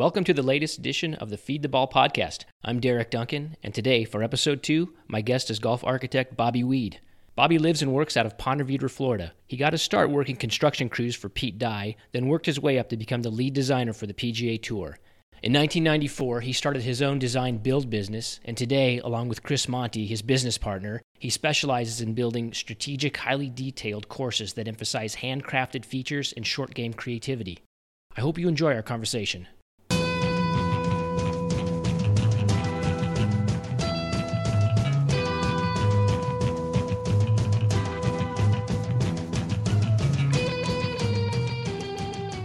Welcome to the latest edition of the Feed the Ball podcast. I'm Derek Duncan, and today, for episode two, my guest is golf architect Bobby Weed. Bobby lives and works out of Ponte Vedra, Florida. He got his start working construction crews for Pete Dye, then worked his way up to become the lead designer for the PGA Tour. In 1994, he started his own design build business, and today, along with Chris Monty, his business partner, he specializes in building strategic, highly detailed courses that emphasize handcrafted features and short game creativity. I hope you enjoy our conversation.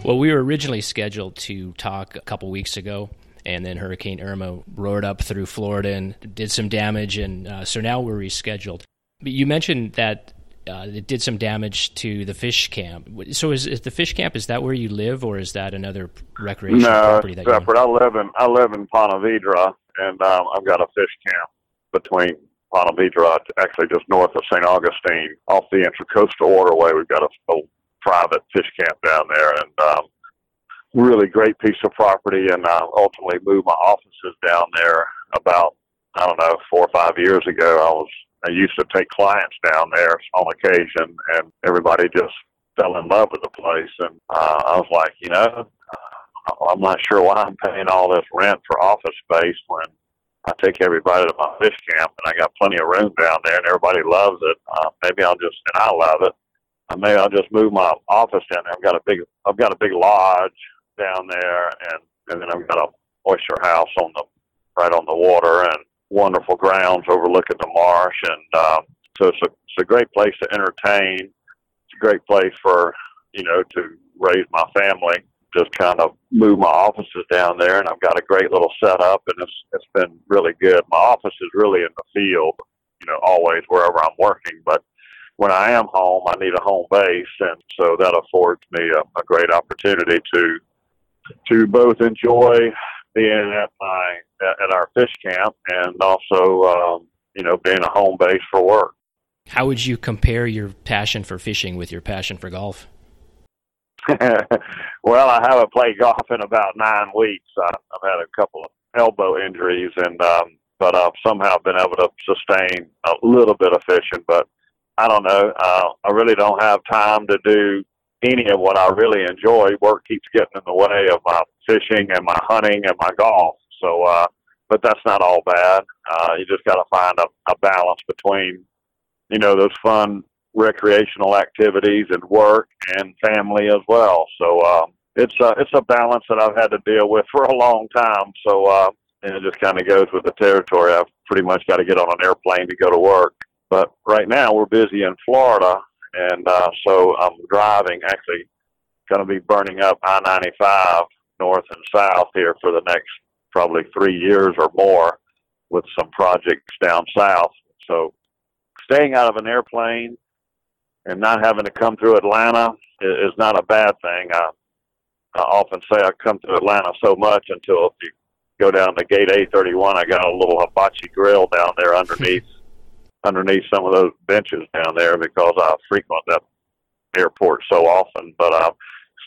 Well, we were originally scheduled to talk a couple weeks ago, and then Hurricane Irma roared up through Florida and did some damage, and uh, so now we're rescheduled. But you mentioned that uh, it did some damage to the fish camp. So is, is, the fish camp is that where you live, or is that another recreational no, property? No, separate. I live in I live in Ponte Vedra, and um, I've got a fish camp between Ponte Vedra, actually just north of St. Augustine, off the Intracoastal Waterway. We've got a, a private fish camp down there, and um, really great piece of property. And uh, ultimately moved my offices down there about I don't know four or five years ago. I was I used to take clients down there on occasion, and everybody just fell in love with the place. And uh, I was like, you know, uh, I'm not sure why I'm paying all this rent for office space when I take everybody to my fish camp, and I got plenty of room down there, and everybody loves it. Uh, maybe I'll just, and I love it. I may I'll just move my office down there. I've got a big I've got a big lodge down there, and and then I've got a oyster house on the right on the water, and wonderful grounds overlooking the marsh, and um, so it's a it's a great place to entertain. It's a great place for you know to raise my family. Just kind of move my offices down there, and I've got a great little setup, and it's it's been really good. My office is really in the field, you know, always wherever I'm working, but when I am home, I need a home base, and so that affords me a, a great opportunity to to both enjoy being at my at our fish camp and also um, you know being a home base for work. How would you compare your passion for fishing with your passion for golf? well, I haven't played golf in about nine weeks. I, I've had a couple of elbow injuries, and um, but I've somehow been able to sustain a little bit of fishing. But I don't know. Uh, I really don't have time to do any of what I really enjoy. Work keeps getting in the way of my fishing and my hunting and my golf. So, uh, but that's not all bad. Uh, you just got to find a, a balance between, you know, those fun recreational activities and work and family as well. So, uh, it's a, it's a balance that I've had to deal with for a long time. So, uh, and it just kind of goes with the territory. I've pretty much got to get on an airplane to go to work. But right now we're busy in Florida, and uh, so I'm driving. Actually, going to be burning up I-95 north and south here for the next probably three years or more, with some projects down south. So staying out of an airplane and not having to come through Atlanta is not a bad thing. I, I often say I come to Atlanta so much until if you go down to gate A31, I got a little hibachi grill down there underneath underneath some of those benches down there because I frequent that airport so often. But uh,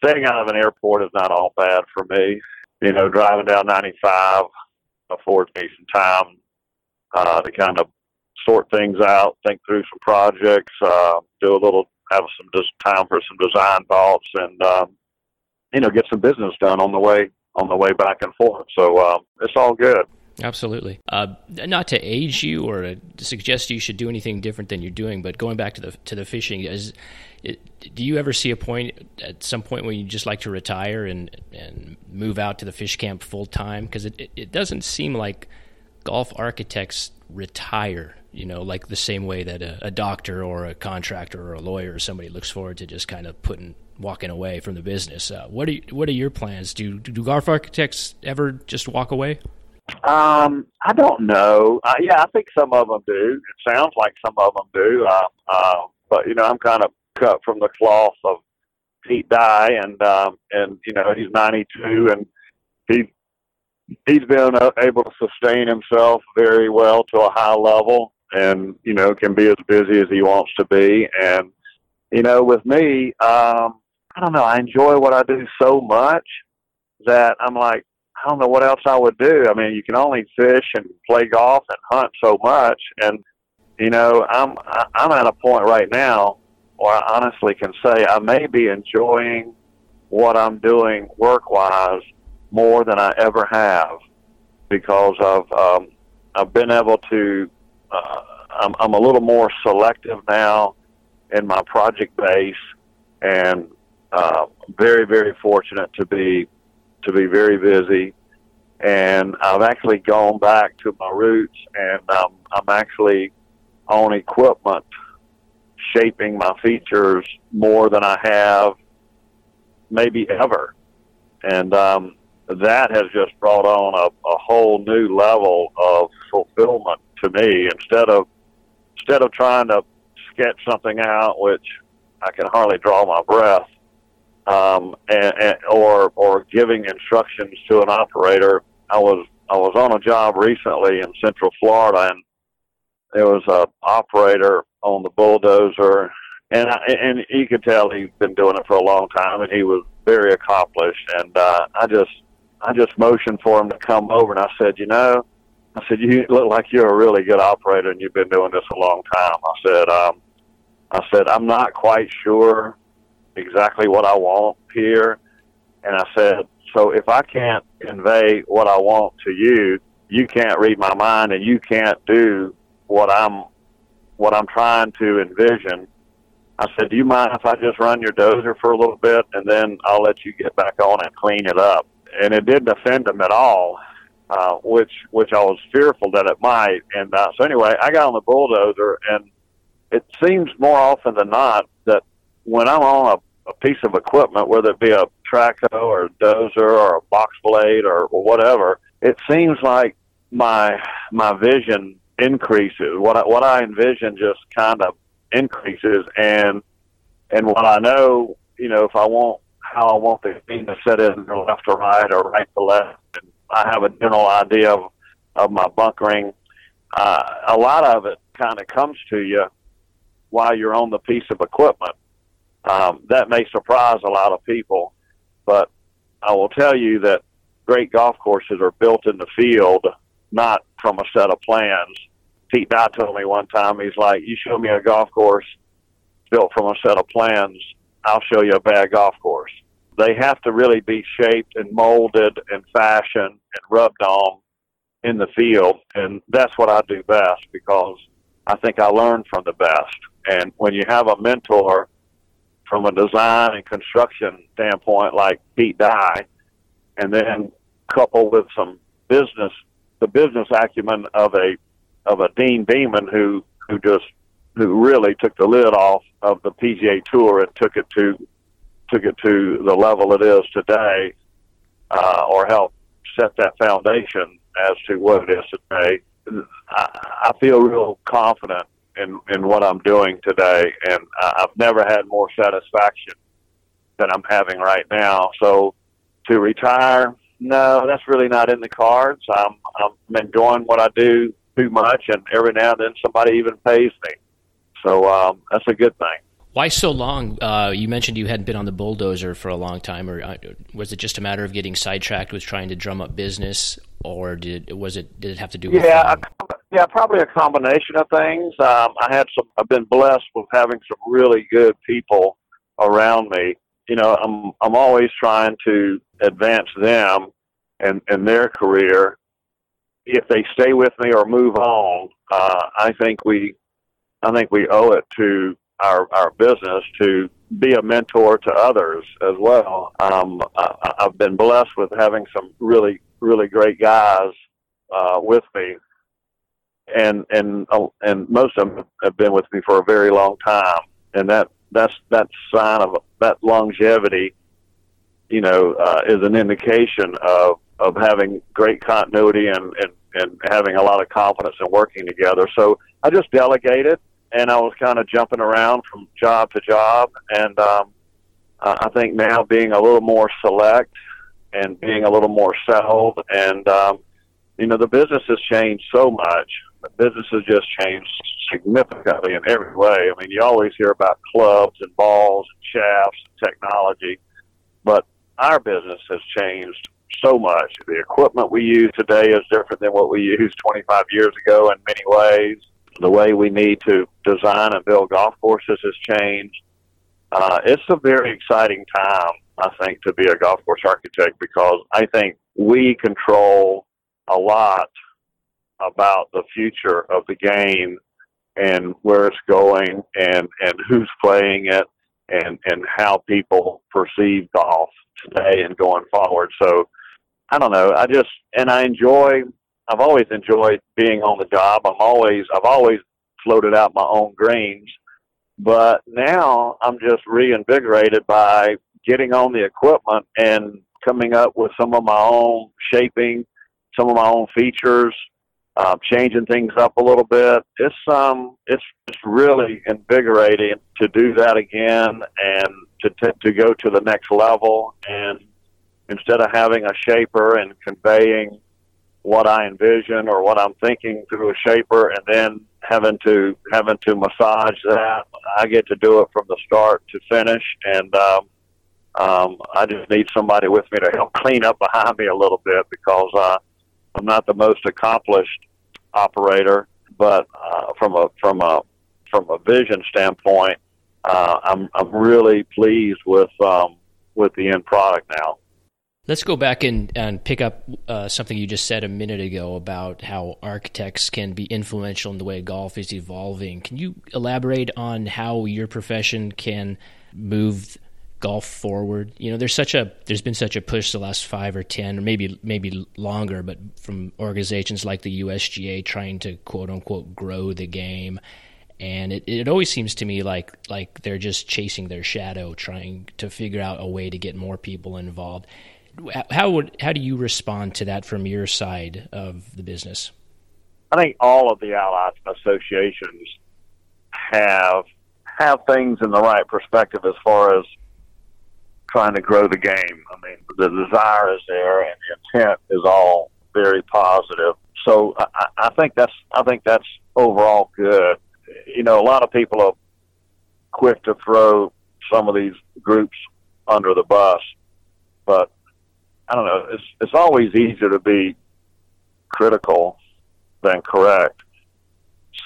staying out of an airport is not all bad for me. You know, driving down 95 affords me some time uh, to kind of sort things out, think through some projects, uh, do a little, have some just time for some design thoughts, and um, you know, get some business done on the way on the way back and forth. So uh, it's all good. Absolutely. Uh, not to age you or to suggest you should do anything different than you're doing, but going back to the to the fishing, is it, do you ever see a point at some point when you just like to retire and and move out to the fish camp full time? Because it, it, it doesn't seem like golf architects retire. You know, like the same way that a, a doctor or a contractor or a lawyer or somebody looks forward to just kind of putting walking away from the business. Uh, what are what are your plans? Do do golf architects ever just walk away? Um, I don't know. Uh, yeah, I think some of them do. It sounds like some of them do. Uh, uh, but you know, I'm kind of cut from the cloth of Pete Dye, and um, and you know, he's 92, and he he's been uh, able to sustain himself very well to a high level, and you know, can be as busy as he wants to be. And you know, with me, um, I don't know. I enjoy what I do so much that I'm like, I don't know what else I would do. I mean, you can only fish and play golf and hunt so much, and you know, I'm I'm at a point right now where I honestly can say I may be enjoying what I'm doing work wise more than I ever have because of um, I've been able to. Uh, I'm, I'm a little more selective now in my project base, and uh, very very fortunate to be to be very busy. And I've actually gone back to my roots, and um, I'm actually on equipment shaping my features more than I have maybe ever. And um, that has just brought on a, a whole new level of fulfillment to me. Instead of instead of trying to sketch something out, which I can hardly draw my breath, um, and, and, or or giving instructions to an operator. I was I was on a job recently in Central Florida, and there was a operator on the bulldozer, and I, and you could tell he'd been doing it for a long time, and he was very accomplished. And uh, I just I just motioned for him to come over, and I said, you know, I said you look like you're a really good operator, and you've been doing this a long time. I said, um, I said I'm not quite sure exactly what I want here, and I said, so if I can't convey what I want to you, you can't read my mind, and you can't do what I'm what I'm trying to envision. I said, "Do you mind if I just run your dozer for a little bit, and then I'll let you get back on and clean it up?" And it didn't offend him at all, uh, which which I was fearful that it might. And uh, so anyway, I got on the bulldozer, and it seems more often than not that when I'm on a, a piece of equipment, whether it be a trackhoe or a dozer or a box blade or, or whatever, it seems like my my vision increases. What I, what I envision just kind of increases, and and what I know, you know, if I want how I want the thing to set in or left to right or right to left, and I have a general idea of of my bunkering. Uh, a lot of it kind of comes to you while you're on the piece of equipment. Um, that may surprise a lot of people, but I will tell you that great golf courses are built in the field, not from a set of plans. Pete Dye told me one time, he's like, you show me a golf course built from a set of plans, I'll show you a bad golf course. They have to really be shaped and molded and fashioned and rubbed on in the field. And that's what I do best because I think I learn from the best. And when you have a mentor from a design and construction standpoint like Pete Dye, and then coupled with some business, the business acumen of a of a Deane Beman who who just who really took the lid off of the PGA Tour and took it to took it to the level it is today, uh, or helped set that foundation as to what it is today. I, I feel real confident in in what I'm doing today, and I've never had more satisfaction than I'm having right now. So to retire, no, that's really not in the cards. I'm I'm enjoying what I do too much, and every now and then somebody even pays me. So um, that's a good thing. Why so long? Uh, you mentioned you hadn't been on the bulldozer for a long time, or uh, was it just a matter of getting sidetracked with trying to drum up business, or did was it did it have to do with? Yeah, yeah, probably a combination of things. Um, I had some. I've been blessed with having some really good people around me. You know, I'm I'm always trying to advance them and and their career, if they stay with me or move on, uh, I think we, I think we owe it to our our business to be a mentor to others as well. Um, I, I've been blessed with having some really really great guys uh, with me, and and uh, and most of them have been with me for a very long time, and that that's that sign of that longevity. You know, uh, is an indication of of having great continuity and, and and having a lot of confidence in working together. So I just delegated, and I was kind of jumping around from job to job. And um, I think now being a little more select and being a little more settled, and um, you know, the business has changed so much. The business has just changed significantly in every way. I mean, you always hear about clubs and balls and shafts and technology, but our business has changed so much. The equipment we use today is different than what we used 25 years ago in many ways. The way we need to design and build golf courses has changed. Uh, it's a very exciting time, I think, to be a golf course architect because I think we control a lot about the future of the game and where it's going and, and who's playing it and, and how people perceive golf today and going forward. So I don't know. I just and I enjoy. I've always enjoyed being on the job. I'm always I've always floated out my own greens, but now I'm just reinvigorated by getting on the equipment and coming up with some of my own shaping, some of my own features, uh, changing things up a little bit. It's um, it's it's really invigorating to do that again and to t- to go to the next level. And instead of having a shaper and conveying what I envision or what I'm thinking through a shaper, and then having to having to massage that, I get to do it from the start to finish. And um, um, I just need somebody with me to help clean up behind me a little bit because uh, I'm not the most accomplished operator, but uh, from a from a from a vision standpoint, uh, I'm I'm really pleased with um, with the end product now. Let's go back and, and pick up uh, something you just said a minute ago about how architects can be influential in the way golf is evolving. Can you elaborate on how your profession can move golf forward? You know, there's such a there's been such a push the last five or ten, or maybe maybe longer, but from organizations like the USGA trying to quote unquote grow the game. And it, it always seems to me like like they're just chasing their shadow, trying to figure out a way to get more people involved. How would how do you respond to that from your side of the business? I think all of the allied associations have have things in the right perspective as far as trying to grow the game. I mean, the desire is there, and the intent is all very positive. So I, I think that's I think that's overall good. You know, a lot of people are quick to throw some of these groups under the bus, but I don't know. It's always easier to be critical than correct.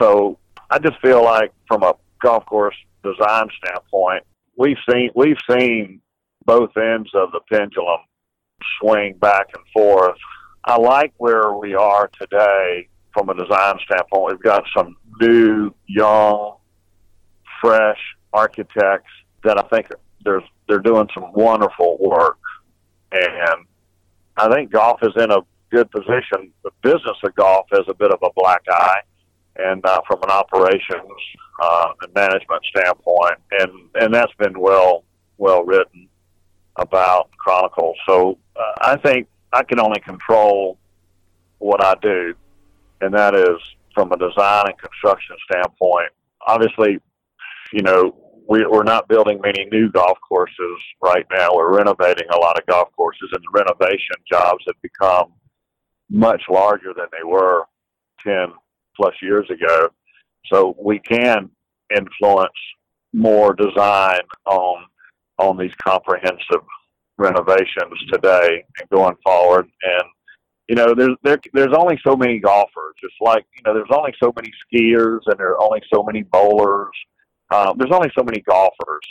So I just feel like, from a golf course design standpoint, we've seen we've seen both ends of the pendulum swing back and forth. I like where we are today from a design standpoint. We've got some new, young, fresh architects that I think there's they're doing some wonderful work, and I think golf is in a good position. The business of golf has a bit of a black eye, and uh, from an operations uh, and management standpoint, and and that's been well well written about Chronicle. So uh, I think I can only control what I do, and that is from a design and construction standpoint. Obviously, you know, we, we're not building many new golf courses right now. We're renovating a lot of golf courses, and the renovation jobs have become much larger than they were 10 plus years ago. So we can influence more design on on these comprehensive renovations today and going forward. And you know, there's there, there's only so many golfers. Just like you know, there's only so many skiers and there are only so many bowlers. Um, there's only so many golfers,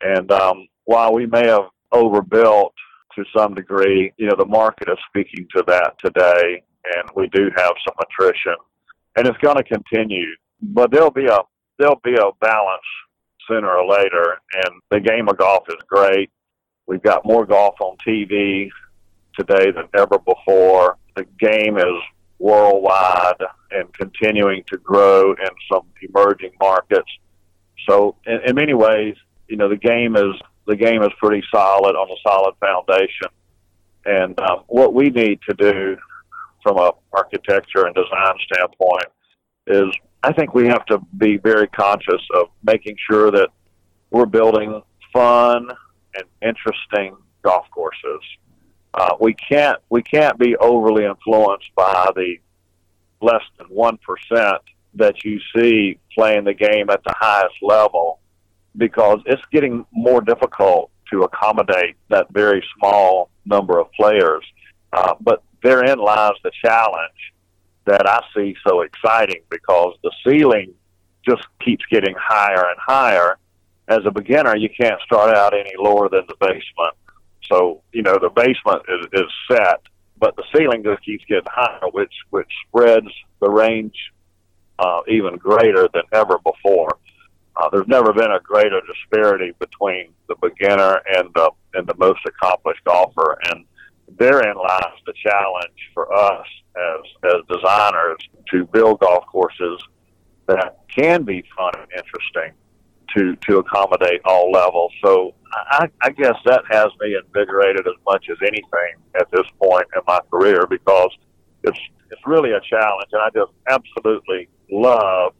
and um, while we may have overbuilt to some degree, you know, the market is speaking to that today, and we do have some attrition, and it's going to continue. But there'll be a there'll be a balance sooner or later. And the game of golf is great. We've got more golf on TV today than ever before. The game is worldwide and continuing to grow in some emerging markets. So, in, in many ways, you know, the game is the game is pretty solid on a solid foundation. And um, what we need to do from a architecture and design standpoint is I think we have to be very conscious of making sure that we're building fun and interesting golf courses. Uh, we can't we can't be overly influenced by the less than one percent that you see playing the game at the highest level because it's getting more difficult to accommodate that very small number of players. Uh, but therein lies the challenge that I see so exciting because the ceiling just keeps getting higher and higher. As a beginner, you can't start out any lower than the basement. So, you know, the basement is, is set, but the ceiling just keeps getting higher, which, which spreads the range uh, even greater than ever before. Uh, there's never been a greater disparity between the beginner and the and the most accomplished golfer, and therein lies the challenge for us as as designers to build golf courses that can be fun and interesting to to accommodate all levels. So I, I guess that has me invigorated as much as anything at this point in my career because it's it's really a challenge, and I just absolutely love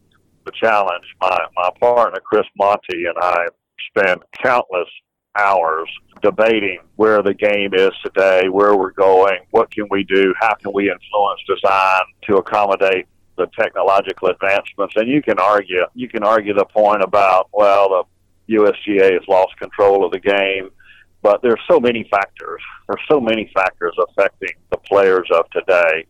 the challenge. My my partner Chris Monty and I spend countless hours debating where the game is today, where we're going, what can we do, how can we influence design to accommodate the technological advancements. And you can argue you can argue the point about well the USGA has lost control of the game, but there's so many factors. There's so many factors affecting the players of today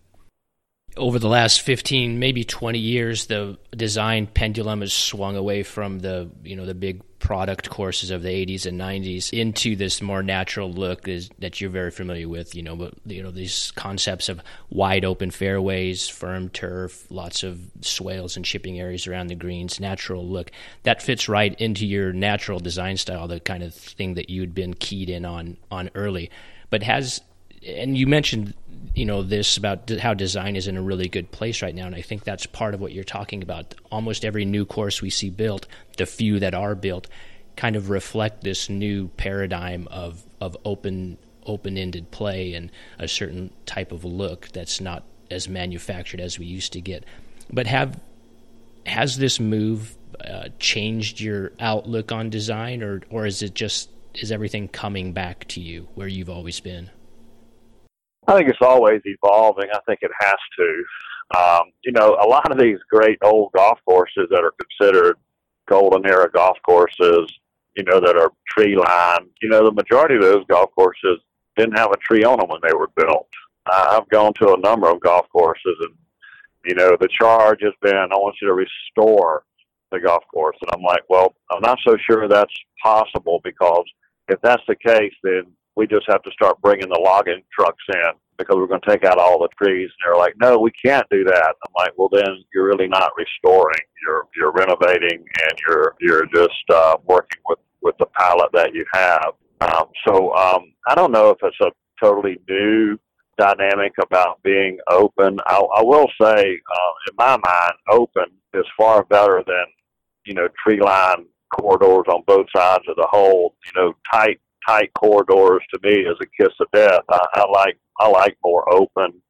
over the last 15 maybe 20 years the design pendulum has swung away from the you know the big product courses of the 80s and 90s into this more natural look is, that you're very familiar with you know but you know these concepts of wide open fairways firm turf lots of swales and chipping areas around the greens natural look. That fits right into your natural design style the kind of thing that you'd been keyed in on on early. But has and you mentioned you know this about how design is in a really good place right now and i think that's part of what you're talking about. Almost every new course we see built the few that are built kind of reflect this new paradigm of of open open-ended play and a certain type of look that's not as manufactured as we used to get. But have has this move uh, changed your outlook on design or or is it just is everything coming back to you where you've always been I think it's always evolving. I think it has to. Um, you know, a lot of these great old golf courses that are considered golden era golf courses, you know, that are tree lined, you know, the majority of those golf courses didn't have a tree on them when they were built. I've gone to a number of golf courses and, you know, the charge has been, I want you to restore the golf course. And I'm like, well, I'm not so sure that's possible because if that's the case, then we just have to start bringing the logging trucks in because we're going to take out all the trees. And they're like, no, we can't do that. I'm like, well, then you're really not restoring. You're you're renovating and you're you're just uh, working with with the palette that you have. Um, so um, I don't know if it's a totally new dynamic about being open. I, I will say, uh, in my mind, open is far better than you know tree line corridors on both sides of the hole. You know, tight tight corridors to me is a kiss of death. I, I like I like more open,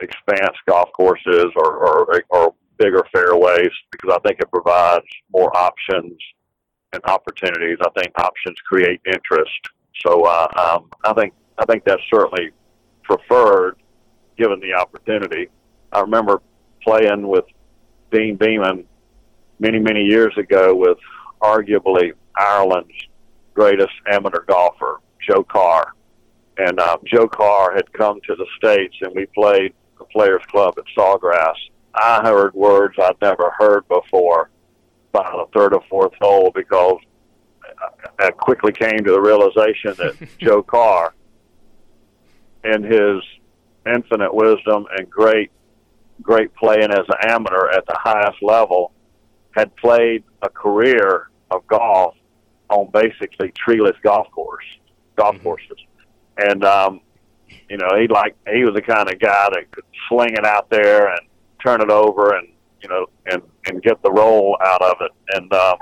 expanse golf courses or, or or bigger fairways because I think it provides more options and opportunities. I think options create interest. So uh, um, I think I think that's certainly preferred given the opportunity. I remember playing with Deane Beman many many years ago with arguably Ireland's greatest amateur golfer, Joe Carr. And uh, Joe Carr had come to the States and we played the Players Club at Sawgrass. I heard words I'd never heard before by the third or fourth hole because I quickly came to the realization that Joe Carr, in his infinite wisdom and great, great playing as an amateur at the highest level, had played a career of golf on basically treeless golf course golf mm-hmm. courses, and um, you know he like he was the kind of guy that could sling it out there and turn it over and you know and and get the roll out of it, and um,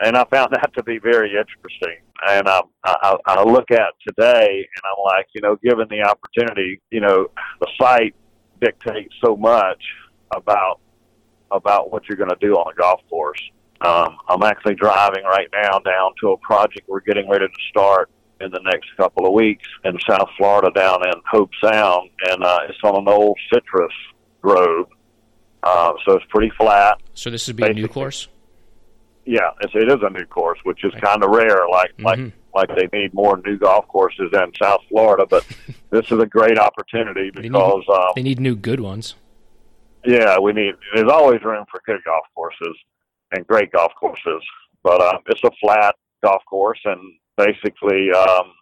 and I found that to be very interesting. And um, I, I look at today, and I'm like, you know, given the opportunity, you know, the site dictates so much about about what you're going to do on a golf course. Um, I'm actually driving right now down to a project we're getting ready to start in the next couple of weeks in South Florida down in Hobe Sound, and uh, it's on an old citrus grove. Uh, so it's pretty flat. So this would be Basically. a new course. Yeah, it's, it is a new course, which is kind of rare. Like mm-hmm. like like they need more new golf courses in South Florida, but this is a great opportunity because they need, um, they need new good ones. Yeah, we need. There's always room for good golf courses and great golf courses, but uh, it's a flat golf course, and basically, um,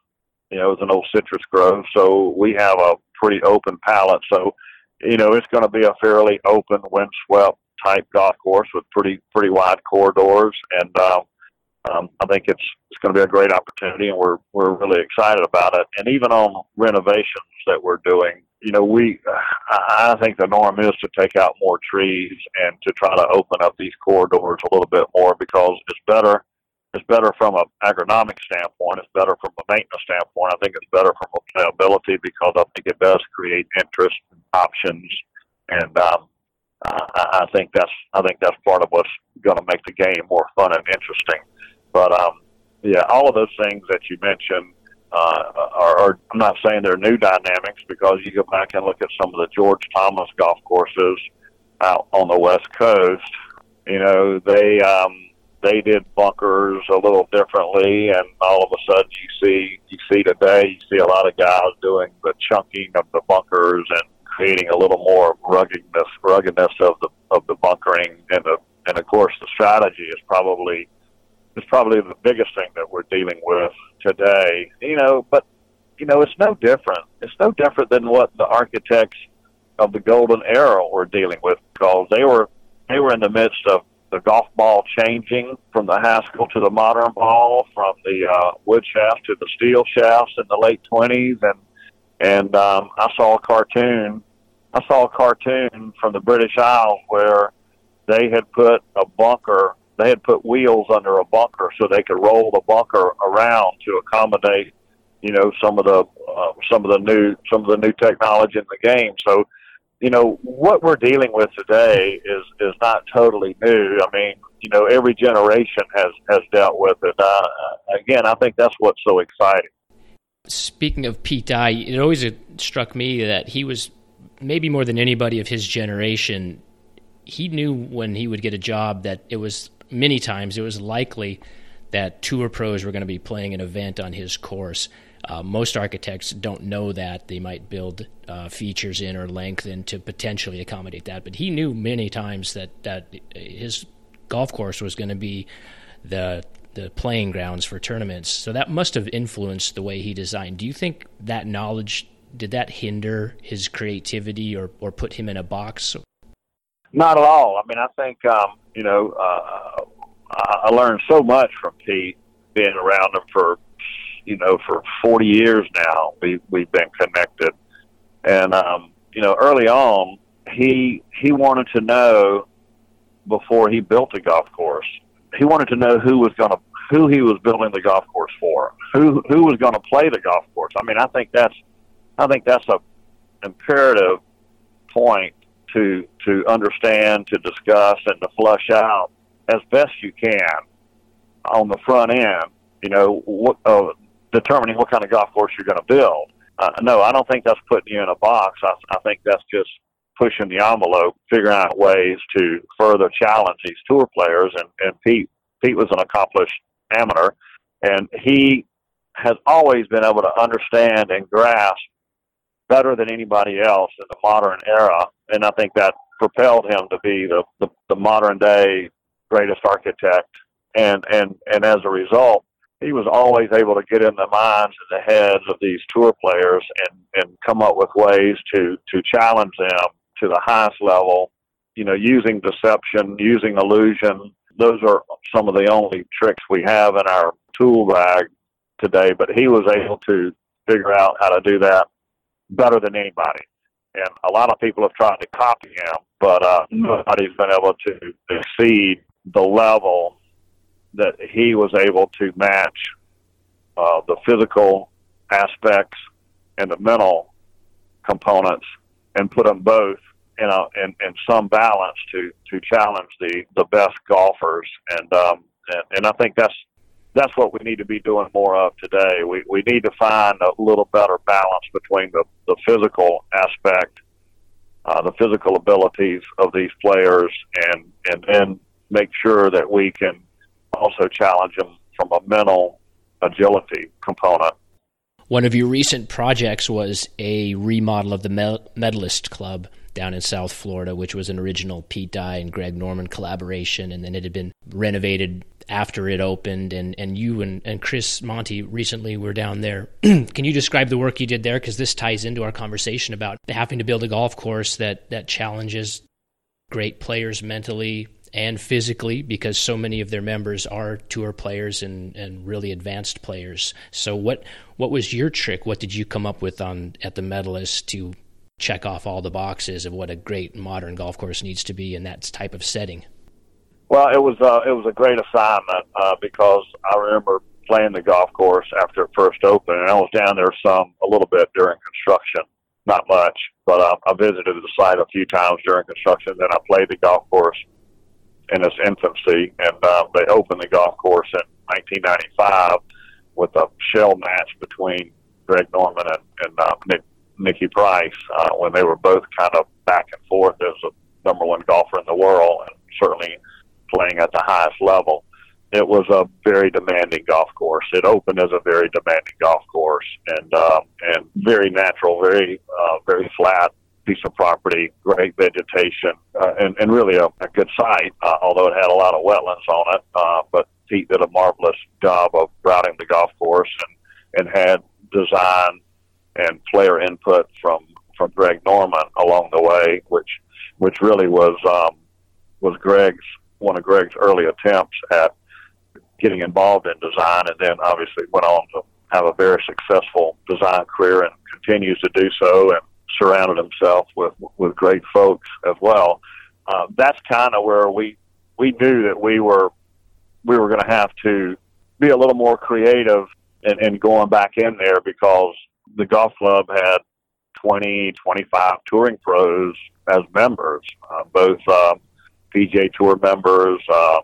you know, it's an old citrus grove, so we have a pretty open palette. So, you know, it's going to be a fairly open, windswept type golf course with pretty pretty wide corridors, and uh, um, I think it's it's going to be a great opportunity, and we're we're really excited about it. And even on renovations that we're doing, you know, we I think the norm is to take out more trees and to try to open up these corridors a little bit more because it's better. It's better from an agronomic standpoint. It's better from a maintenance standpoint. I think it's better from a playability because I think it does create interest, and options, and um, I, I think that's I think that's part of what's going to make the game more fun and interesting. But um, yeah, all of those things that you mentioned uh, are, are. I'm not saying they're new dynamics because you go back and look at some of the George Thomas golf courses out on the west coast. You know, they um, they did bunkers a little differently, and all of a sudden you see you see today you see a lot of guys doing the chunking of the bunkers and creating a little more ruggedness ruggedness of the of the bunkering and the and of course the strategy is probably is probably the biggest thing that we're dealing with today. You know, but you know, it's no different. It's no different than what the architects of the golden era were dealing with because they were they were in the midst of the golf ball changing from the Haskell to the modern ball, from the uh, wood shaft to the steel shafts in the late twenties, and and um, I saw a cartoon. I saw a cartoon from the British Isles where they had put a bunker they had put wheels under a bunker so they could roll the bunker around to accommodate, you know, some of the uh, some of the new some of the new technology in the game. So, you know, what we're dealing with today is is not totally new. I mean, you know, every generation has has dealt with it. Uh, again, I think that's what's so exciting. Speaking of Pete Dye, it always struck me that he was maybe more than anybody of his generation he knew when he would get a job that it was many times it was likely that tour pros were going to be playing an event on his course. Uh, most architects don't know that. They might build uh, features in or lengthen to potentially accommodate that. But he knew many times that, that his golf course was going to be the the playing grounds for tournaments. So that must have influenced the way he designed. Do you think that knowledge did that hinder his creativity or, or put him in a box? Not at all. I mean, I think um, you know uh, I learned so much from Pete being around him for you know for 40 years now. We we've been connected, and um, you know early on he he wanted to know before he built a golf course. He wanted to know who was going to who he was building the golf course for, who who was going to play the golf course. I mean, I think that's I think that's a imperative point to to understand, to discuss, and to flush out as best you can on the front end. You know, what, uh, determining what kind of golf course you're going to build. Uh, no, I don't think that's putting you in a box. I, I think that's just pushing the envelope, figuring out ways to further challenge these tour players. And, and Pete, Pete was an accomplished amateur, and he has always been able to understand and grasp better than anybody else in the modern era, and I think that propelled him to be the, the, the modern day greatest architect. And, and, and as a result, he was always able to get in the minds and the heads of these tour players and, and come up with ways to, to challenge them to the highest level, you know, using deception, using illusion. Those are some of the only tricks we have in our tool bag today, but he was able to figure out how to do that better than anybody. And a lot of people have tried to copy him, but uh, nobody's been able to exceed the level that he was able to match uh, the physical aspects and the mental components and put them both in a in, in some balance to to challenge the the best golfers and um and, and I think that's that's what we need to be doing more of today. We we need to find a little better balance between the the physical aspect, uh, the physical abilities of these players, and and then make sure that we can also challenge them from a mental agility component. One of your recent projects was a remodel of the Medalist Club down in South Florida, which was an original Pete Dye and Greg Norman collaboration, and then it had been renovated after it opened. And, and you and, and Chris Monty recently were down there. Can you describe the work you did there? Because this ties into our conversation about having to build a golf course that, that challenges great players mentally and physically because so many of their members are tour players and, and really advanced players. So what what was your trick? What did you come up with on at the medalist to check off all the boxes of what a great modern golf course needs to be in that type of setting? Well, it was uh, it was a great assignment uh, because I remember playing the golf course after it first opened, and I was down there some a little bit during construction, not much, but uh, I visited the site a few times during construction. Then I played the golf course in its infancy, and uh, they opened the golf course in 1995 with a shell match between Greg Norman and, and uh, Nick Nicky Price uh, when they were both kind of back and forth as a number one golfer in the world and certainly playing at the highest level. It was a very demanding golf course. It opened as a very demanding golf course and um, and very natural, very uh, very flat piece of property, great vegetation, uh, and, and really a, a good site. Uh, although it had a lot of wetlands on it, uh, but Pete did a marvelous job of routing the golf course and and had design and player input from from Greg Norman along the way, which which really was um, was Greg's one of Greg's early attempts at getting involved in design, and then obviously went on to have a very successful design career and continues to do so, and surrounded himself with with great folks as well. Uh, that's kind of where we we knew that we were we were going to have to be a little more creative in, in going back in there because the golf club had 20, 25 touring pros as members, uh, both uh, PGA Tour members, uh,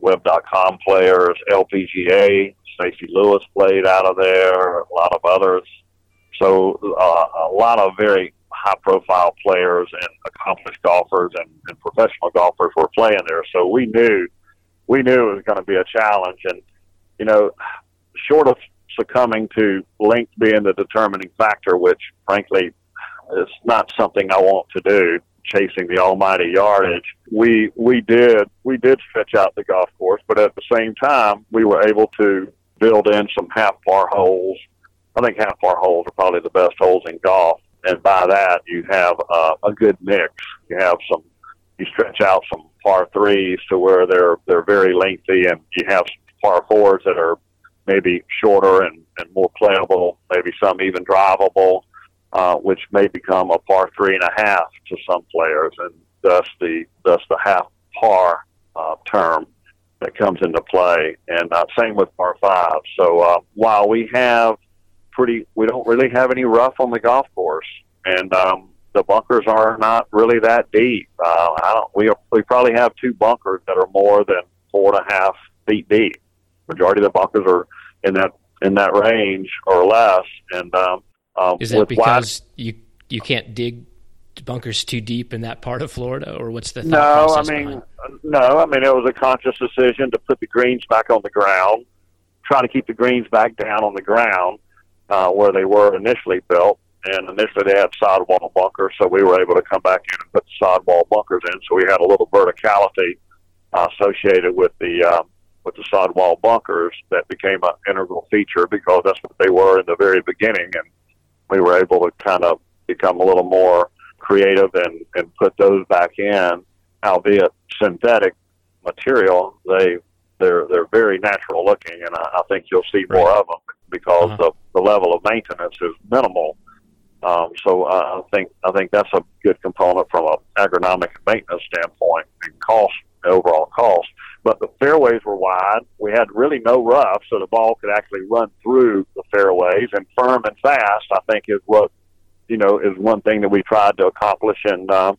Web.com players, LPGA. Stacy Lewis played out of there, a lot of others. So uh, a lot of very high-profile players and accomplished golfers and, and professional golfers were playing there. So we knew we knew it was going to be a challenge, and you know, short of succumbing to length being the determining factor, which frankly is not something I want to do, chasing the almighty yardage. We we did we did stretch out the golf course, but at the same time we were able to build in some half par holes. I think half par holes are probably the best holes in golf, and by that you have uh, a good mix. You have some you stretch out some par threes to where they're they're very lengthy, and you have par fours that are maybe shorter and, and more playable, maybe some even drivable, uh, which may become a par three and a half to some players, and thus the thus the half par uh, term that comes into play. And uh, same with par five. So uh, while we have pretty, we don't really have any rough on the golf course, and um, the bunkers are not really that deep. Uh, I don't. We we probably have two bunkers that are more than four and a half feet deep majority of the bunkers are in that in that range or less. And um, um, is that because wide, you you can't dig bunkers too deep in that part of Florida, or what's the no? I mean, behind? no. I mean, it was a conscious decision to put the greens back on the ground, trying to keep the greens back down on the ground uh, where they were initially built. And initially they had sod wall bunkers, so we were able to come back in and put sod wall bunkers in. So we had a little verticality uh, associated with the um, with the sod wall bunkers that became an integral feature because that's what they were in the very beginning, and we were able to kind of become a little more creative and and put those back in, albeit synthetic material. They they're they're very natural looking, and I, I think you'll see more right. of them because uh-huh. the the level of maintenance is minimal. Um, so uh, I think I think that's a good component from an agronomic maintenance standpoint and cost overall cost but the fairways were wide. We had really no rough, so the ball could actually run through the fairways and firm and fast. I think is what you know is one thing that we tried to accomplish. And um,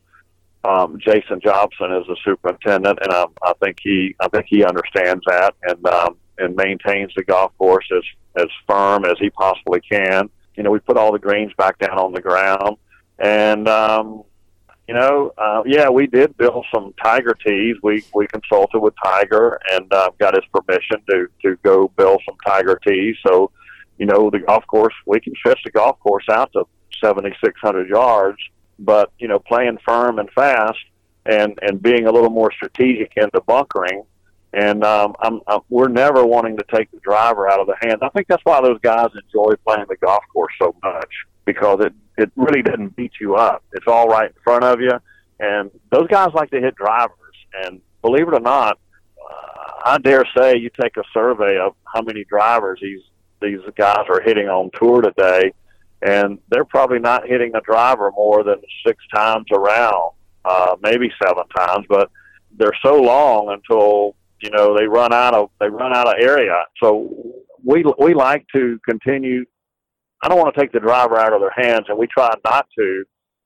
um, Jason Jobson is the superintendent, and um, I think he I think he understands that and um, and maintains the golf course as as firm as he possibly can. You know, we put all the greens back down on the ground, and um, You know, uh, yeah, we did build some Tiger tees. We we consulted with Tiger and uh, got his permission to to go build some Tiger tees. So, you know, the golf course we can fish the golf course out to seventy six hundred yards, but you know, playing firm and fast and and being a little more strategic into bunkering. And um, I'm, I'm, we're never wanting to take the driver out of the hands. I think that's why those guys enjoy playing the golf course so much because it it really doesn't beat you up. It's all right in front of you, and those guys like to hit drivers. And believe it or not, uh, I dare say you take a survey of how many drivers these these guys are hitting on tour today, and they're probably not hitting a driver more than six times around, uh, maybe seven times, but they're so long until you know they run out of they run out of area. So we we like to continue I don't want to take the driver out of their hands, and we try not to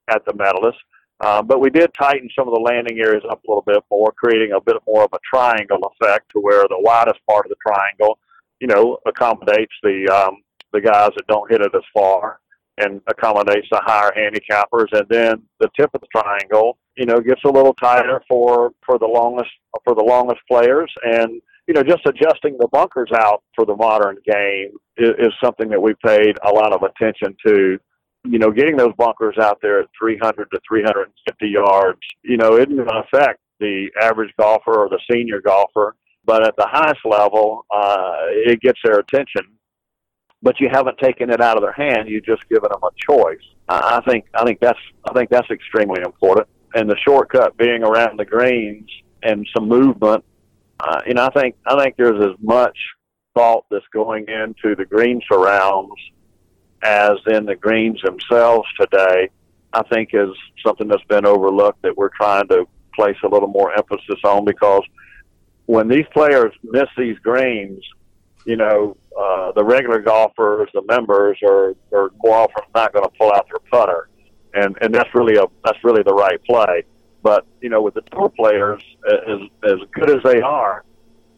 at the Medalist. Uh, but we did tighten some of the landing areas up a little bit more, creating a bit more of a triangle effect to where the widest part of the triangle, you know, accommodates the um, the guys that don't hit it as far and accommodates the higher handicappers. And then the tip of the triangle, you know, gets a little tighter for for the longest for the longest players and you know, just adjusting the bunkers out for the modern game is, is something that we've paid a lot of attention to. You know, getting those bunkers out there at 300 to 350 yards, you know, isn't going to affect the average golfer or the senior golfer, but at the highest level, uh, it gets their attention. But you haven't taken it out of their hand; you've just given them a choice. I think I think that's I think that's extremely important. And the shortcut being around the greens and some movement uh, you know, I think I think there's as much thought that's going into the green surrounds as in the greens themselves today. I think is something that's been overlooked that we're trying to place a little more emphasis on because when these players miss these greens, you know, uh, the regular golfers, the members are more often not going to pull out their putter, and and that's really a that's really the right play. But you know, with the tour players, as as good as they are,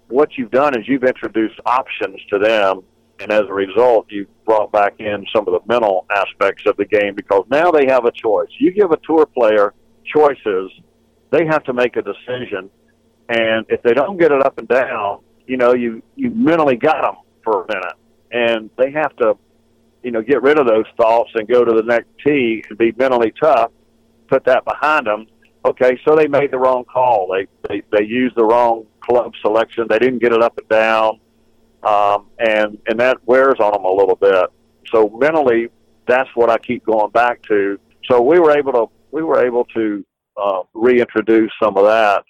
what you've done is you've introduced options to them, and as a result, you've brought back in some of the mental aspects of the game because now they have a choice. You give a tour player choices, they have to make a decision, and if they don't get it up and down, you know, you you mentally got them for a minute, and they have to, you know, get rid of those thoughts and go to the next tee and be mentally tough, put that behind them, Okay, so they made the wrong call. They they, they used the wrong club selection. They didn't get it up and down, um, and and that wears on them a little bit. So mentally, that's what I keep going back to. So we were able to we were able to uh, reintroduce some of that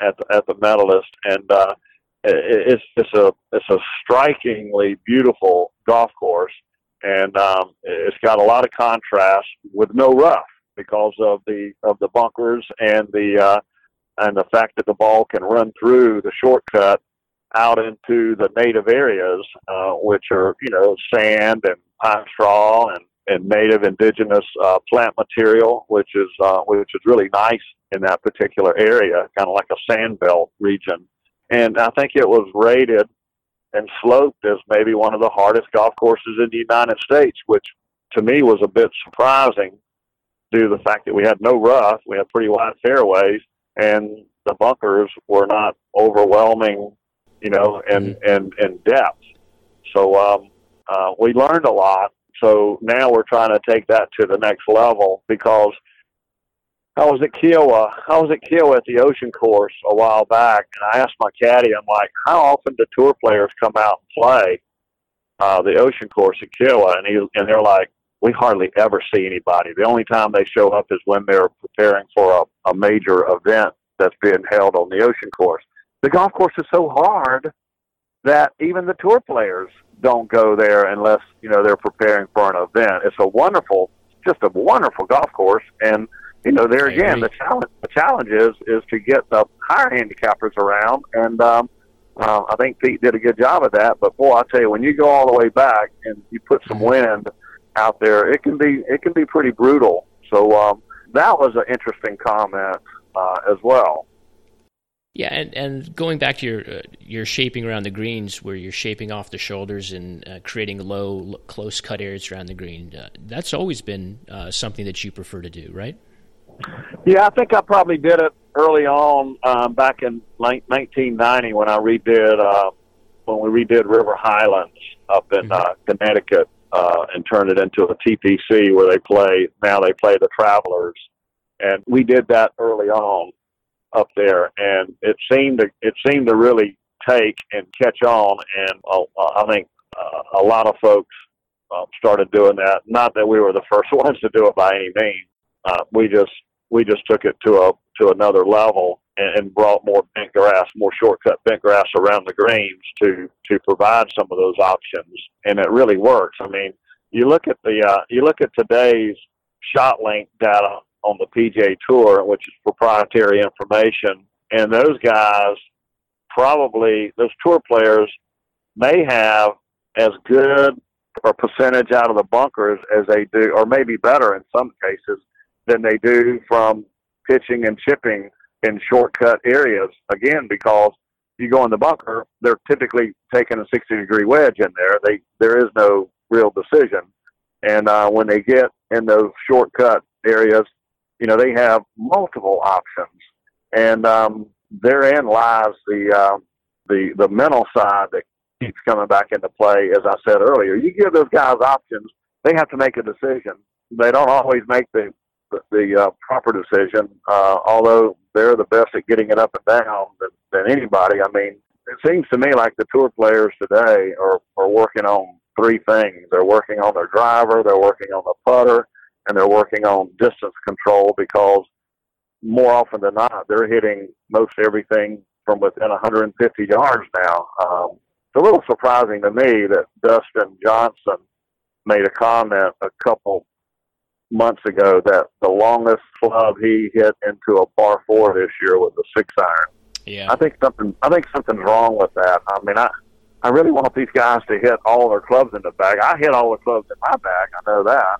at the, at the medalist, and uh, it's it's a it's a strikingly beautiful golf course, and um, it's got a lot of contrast with no rough because of the of the bunkers and the uh, and the fact that the ball can run through the shortcut out into the native areas, uh, which are you know sand and pine straw and and native indigenous uh, plant material, which is uh, which is really nice in that particular area, kind of like a sand belt region. And I think it was rated and sloped as maybe one of the hardest golf courses in the United States, which to me was a bit surprising due to the fact that we had no rough, we had pretty wide fairways, and the bunkers were not overwhelming, you know, in mm-hmm. in, in depth. So um, uh, we learned a lot. So now we're trying to take that to the next level because I was at Kiawah. I was at Kiawah at the Ocean Course a while back, and I asked my caddy, I'm like, how often do tour players come out and play uh, the Ocean Course at Kiawah? And he and they're like, we hardly ever see anybody. The only time they show up is when they're preparing for a, a major event that's being held on the ocean course. The golf course is so hard that even the tour players don't go there unless you know they're preparing for an event. It's a wonderful, just a wonderful golf course, and you know there again the challenge the challenge is is to get the higher handicappers around, and um, uh, I think Pete did a good job of that. But boy, I tell you, when you go all the way back and you put some wind out there, it can be it can be pretty brutal. So um, that was an interesting comment uh, as well. Yeah, and, and going back to your uh, your shaping around the greens, where you're shaping off the shoulders and uh, creating low, close cut areas around the green, uh, that's always been uh, something that you prefer to do, right? Yeah, I think I probably did it early on um, back in 1990 when I redid uh, when we redid River Highlands up in mm-hmm. uh, Connecticut uh, and turned it into a TPC where they play now they play the Travelers, and we did that early on up there, and it seemed to it seemed to really take and catch on, and uh, I think uh, a lot of folks uh, started doing that. Not that we were the first ones to do it by any means. Uh, we just we just took it to a to another level and, and brought more bent grass, more shortcut bent grass around the greens to to provide some of those options, and it really works. I mean, you look at the uh, you look at today's ShotLink data on the PGA Tour, which is proprietary information, and those guys probably those tour players may have as good a percentage out of the bunkers as they do, or maybe better in some cases than they do from pitching and chipping in shortcut areas. Again, because you go in the bunker, they're typically taking a 60 degree wedge in there. They there is no real decision, and uh, when they get in those shortcut areas, you know they have multiple options, and um, therein lies the uh, the the mental side that keeps coming back into play. As I said earlier, you give those guys options, they have to make a decision. They don't always make the the, uh, proper decision, uh, although they're the best at getting it up and down than, than anybody. I mean, it seems to me like the tour players today are, are working on three things. They're working on their driver, they're working on the putter, and they're working on distance control because more often than not, they're hitting most everything from within 150 yards now. Um, it's a little surprising to me that Dustin Johnson made a comment a couple months ago that the longest club he hit into a par four this year was a six iron. Yeah. I think something I think something's wrong with that. I mean I I really want these guys to hit all their clubs in the bag. I hit all the clubs in my bag, I know that.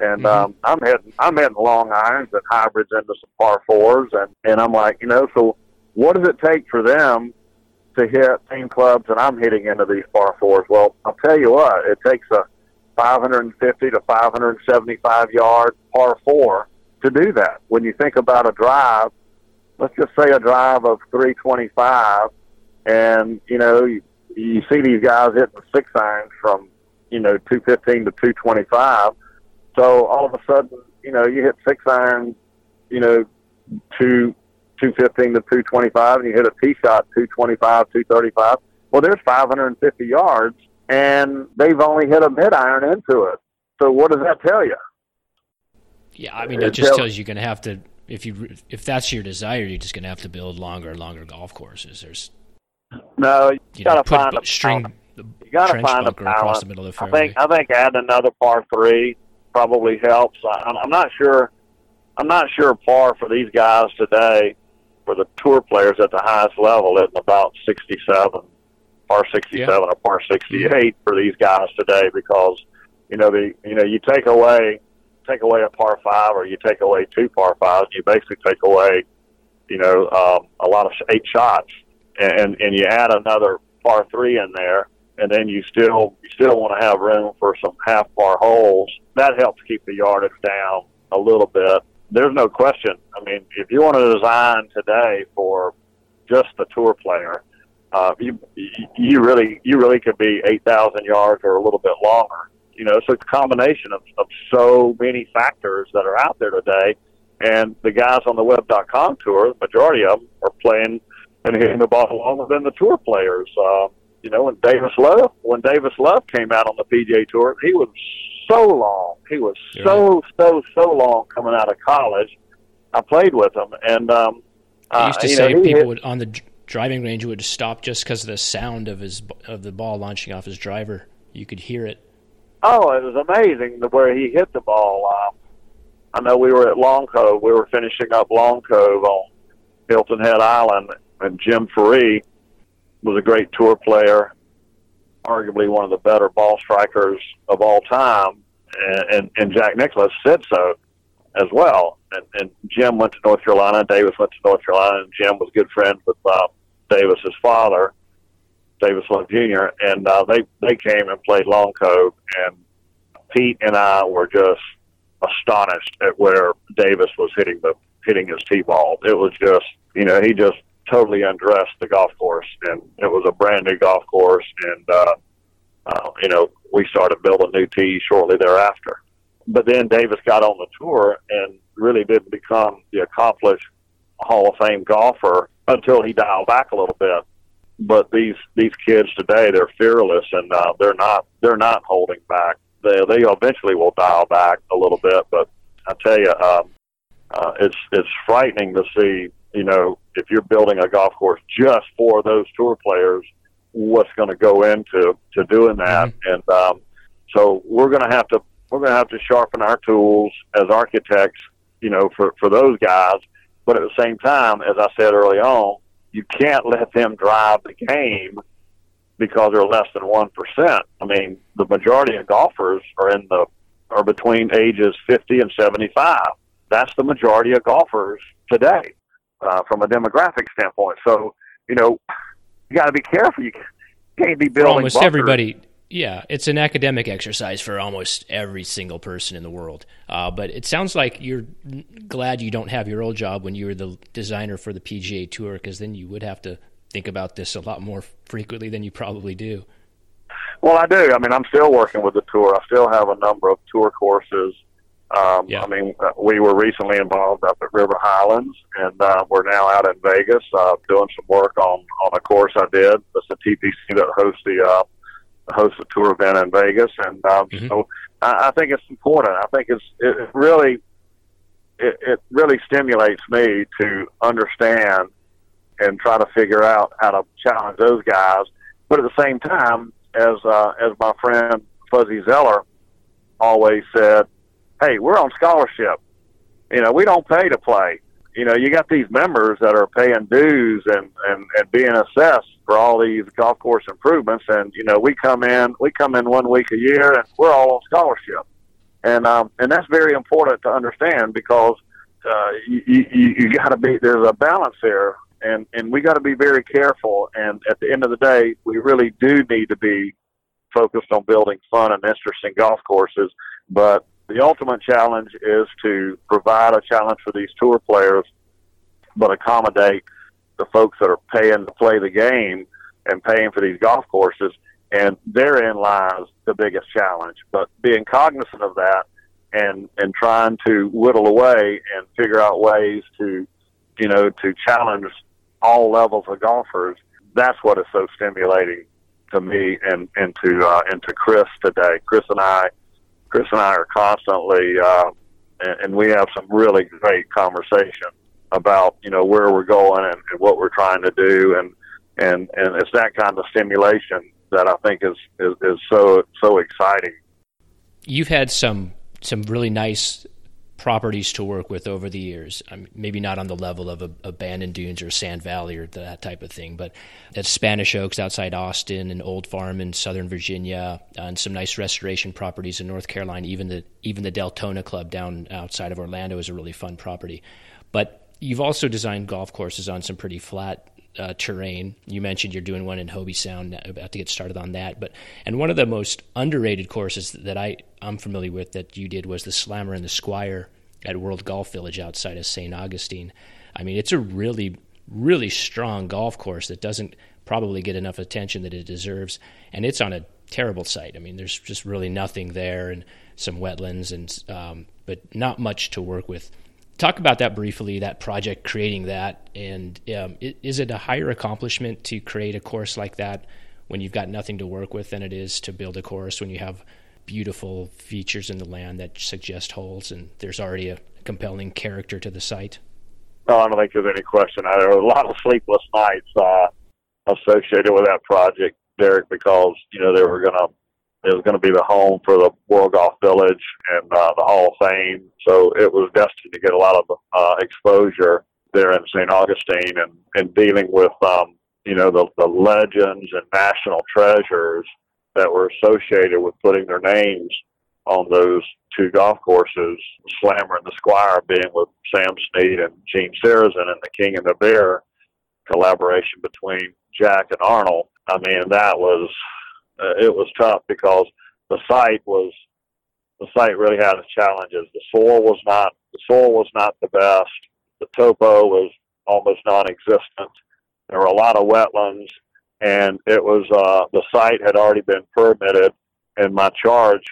And mm-hmm. um I'm hitting I'm hitting long irons and hybrids into some par fours and, and I'm like, you know, so what does it take for them to hit same clubs that I'm hitting into these par fours? Well, I'll tell you what, it takes a 550 to 575 yard par four to do that. When you think about a drive, let's just say a drive of 325, and you know you, you see these guys hitting six irons from you know 215 to 225. So all of a sudden, you know, you hit six irons, you know, to 215 to 225, and you hit a tee shot 225, 235. Well, there's 550 yards and they've only hit a mid iron into it. So what does that tell you? Yeah, I mean, it, it just tells, tells you you're going to have to if you if that's your desire, you're just going to have to build longer and longer golf courses. There's no, you, you got to find a string. You got to find a across the middle of the fairway. I think I think adding another par three probably helps. I, I'm not sure. I'm not sure par for these guys today, for the tour players at the highest level, is about 67 par 67 yeah. or par 68 for these guys today because you know the you know you take away take away a par five or you take away two par fives you basically take away you know um, a lot of eight shots. And and you add another par three in there and then you still you still want to have room for some half par holes. That helps keep the yardage down a little bit. There's no question. I mean if you want to design today for just the tour player uh, you you really you really could be eight thousand yards or a little bit longer. You know, so it's a combination of, of so many factors that are out there today. And the guys on the web.com tour, the majority of them are playing and hitting the ball longer than the tour players. Uh, you know, when Davis Love, when Davis Love came out on the PGA Tour, he was so long. He was yeah. so so so long coming out of college. I played with him, and um, I used to uh, say know, people hit, would on the driving range would stop just because of the sound of his of the ball launching off his driver. You could hear it. Oh, it was amazing the where he hit the ball. Um, I know we were at Long Cove. We were finishing up Long Cove on Hilton Head Island, and Jim Ferree was a great tour player, arguably one of the better ball strikers of all time, and, and, and Jack Nicklaus said so as well. And, and Jim went to North Carolina. Davis went to North Carolina, and Jim was good friends with uh, Davis's father, Davis Love Jr., and uh, they they came and played Long Cove, and Pete and I were just astonished at where Davis was hitting the hitting his tee ball. It was just, you know, he just totally undressed the golf course, and it was a brand new golf course. And uh, uh, you know, we started building new tees shortly thereafter. But then Davis got on the tour and really didn't become the accomplished Hall of Fame golfer until he dialed back a little bit. But these these kids today, they're fearless and uh, they're not they're not holding back. They they eventually will dial back a little bit, but I tell you, um, uh, it's it's frightening to see. You know, if you're building a golf course just for those tour players, what's going to go into to doing that, mm-hmm. and um, so we're going to have to we're going to have to sharpen our tools as architects. You know, for for those guys but at the same time, as I said early on, you can't let them drive the game because they're less than one percent. I mean, the majority of golfers are in the are between ages fifty and seventy five. That's the majority of golfers today, uh, from a demographic standpoint. So, you know, you got to be careful. You can't be building. For almost bunkers. everybody, yeah, it's an academic exercise for almost every single person in the world. Uh, but it sounds like you're glad you don't have your old job when you were the designer for the PGA Tour, because then you would have to think about this a lot more frequently than you probably do. Well, I do. I mean, I'm still working with the tour. I still have a number of tour courses. Um, yeah. I mean, uh, we were recently involved up at River Highlands, and uh, we're now out in Vegas uh, doing some work on on a course I did. It's a TPC that hosts the uh, host a tour event in Vegas, and um, mm-hmm. so I, I think it's important. I think it's it really it, it really stimulates me to understand and try to figure out how to challenge those guys. But at the same time, as uh, as my friend Fuzzy Zoeller always said, "Hey, we're on scholarship. You know, we don't pay to play you know, you got these members that are paying dues and, and, and being assessed for all these golf course improvements. And, you know, we come in, we come in one week a year and we're all on scholarship. And, um, and that's very important to understand because, uh, you, you, you got to be, there's a balance there and, and we got to be very careful. And at the end of the day, we really do need to be focused on building fun and interesting golf courses. But the ultimate challenge is to provide a challenge for these tour players, but accommodate the folks that are paying to play the game and paying for these golf courses. And therein lies the biggest challenge. But being cognizant of that and and trying to whittle away and figure out ways to, you know, to challenge all levels of golfers. That's what is so stimulating to me and and to uh, and to Chris today. Chris and I Chris and I are constantly, uh, and, and we have some really great conversation about you know where we're going and, and what we're trying to do, and and and it's that kind of stimulation that I think is is, is so so exciting. You've had some some really nice properties to work with over the years. I mean, maybe not on the level of a, Abandoned Dunes or Sand Valley or that type of thing, but at Spanish Oaks outside Austin and Old Farm in Southern Virginia, uh, and some nice restoration properties in North Carolina. Even the even the Deltona Club down outside of Orlando is a really fun property. But you've also designed golf courses on some pretty flat uh, terrain. You mentioned you're doing one in Hobe Sound, about to get started on that. But and one of the most underrated courses that I I'm familiar with that you did was the Slammer and the Squire at World Golf Village outside of St. Augustine. I mean, it's a really really strong golf course that doesn't probably get enough attention that it deserves, and it's on a terrible site. I mean, there's just really nothing there and some wetlands and um, but not much to work with talk about that briefly that project creating that and um, is it a higher accomplishment to create a course like that when you've got nothing to work with than it is to build a course when you have beautiful features in the land that suggest holes and there's already a compelling character to the site? No i don't think there's any question. I, there were a lot of sleepless nights uh, associated with that project derek because you know they were going to it was going to be the home for the World Golf Village and uh, the Hall of Fame. So it was destined to get a lot of uh, exposure there in St. Augustine and, and dealing with, um, you know, the, the legends and national treasures that were associated with putting their names on those two golf courses, Slammer and the Squire being with Sam Snead and Gene Sarazen and the King and the Bear collaboration between Jack and Arnold. I mean, that was uh, it was tough because the site was the site really had its challenges. The soil was not the soil was not the best. The topo was almost non-existent. There were a lot of wetlands, and it was uh, the site had already been permitted. And my charge,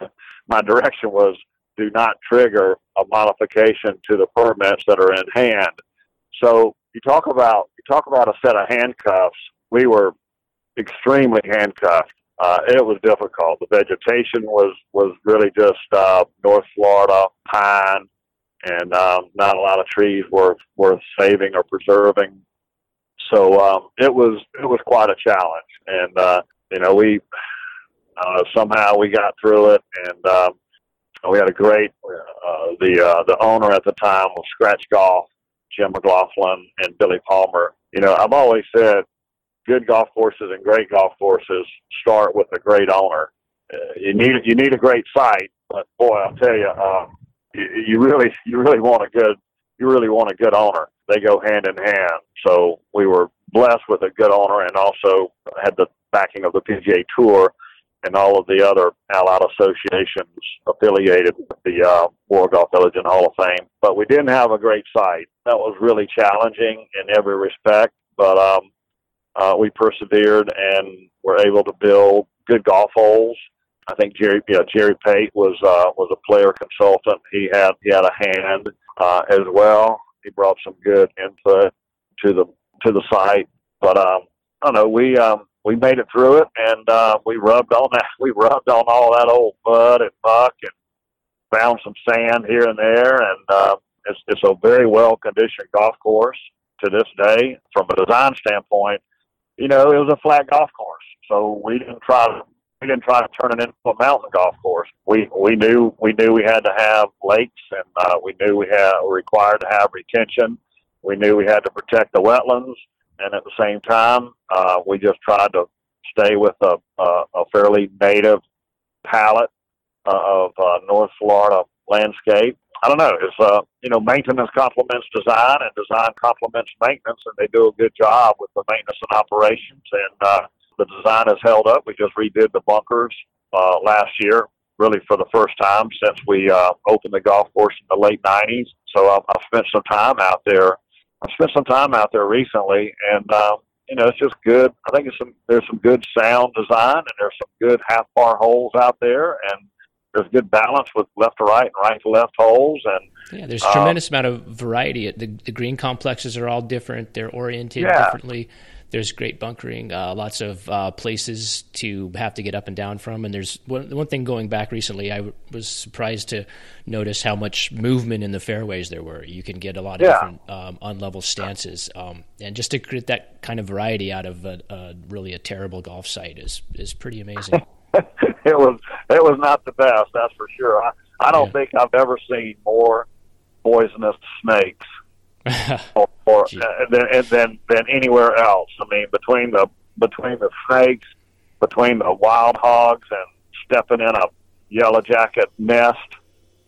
my direction was do not trigger a modification to the permits that are in hand. So you talk about you talk about a set of handcuffs. We were extremely handcuffed. Uh, it was difficult. The vegetation was was really just uh, North Florida pine, and um, not a lot of trees worth worth saving or preserving. So um, it was it was quite a challenge, and uh, you know we uh, somehow we got through it, and um, we had a great uh, the uh, the owner at the time was Scratch Golf, Jim McLaughlin, and Billy Palmer. You know I've always said good golf courses and great golf courses start with a great owner. Uh, you need you need a great site, but boy, I'll tell you, um, you, you really you really want a good you really want a good owner. They go hand in hand. So we were blessed with a good owner, and also had the backing of the PGA Tour and all of the other allied associations affiliated with the uh, World Golf Village and Hall of Fame. But we didn't have a great site. That was really challenging in every respect. But um, uh, we persevered and were able to build good golf holes. I think Jerry, yeah, Jerry Pate was uh, was a player consultant. He had he had a hand uh, as well. He brought some good input to the to the site. But um, I don't know. We um, we made it through it, and uh, we rubbed on that. We rubbed on all that old mud and muck, and found some sand here and there. And uh, it's it's a very well conditioned golf course to this day. From a design standpoint, you know, it was a flat golf course, so we didn't try to we didn't try to turn it into a mountain golf course. We we knew we knew we had to have lakes, and uh, we knew we had required to have retention. We knew we had to protect the wetlands, and at the same time, uh, we just tried to stay with a a, a fairly native palette uh, of uh, North Florida landscape I don't know. It's uh, you know, maintenance complements design, and design complements maintenance, and they do a good job with the maintenance and operations. And uh, the design has held up. We just redid the bunkers uh, last year, really for the first time since we uh, opened the golf course in the late '90s. So I've, I've spent some time out there. I've spent some time out there recently, and uh, you know, it's just good. I think it's some there's some good sound design, and there's some good half par holes out there, and there's good balance with left to right and right to left holes and yeah there's a tremendous amount of variety. The, the green complexes are all different. They're oriented yeah. differently. There's great bunkering uh, lots of uh, places to have to get up and down from. And there's one, one thing going back recently I w- was surprised to notice how much movement in the fairways there were. You can get a lot of yeah. different um, unlevel stances. Um, and just to create that kind of variety out of a, a really a terrible golf site is is pretty amazing it was it was not the best, that's for sure. I, I don't yeah. think I've ever seen more poisonous snakes or, or uh, than, than than anywhere else. I mean, between the between the snakes, between the wild hogs, and stepping in a yellow jacket nest.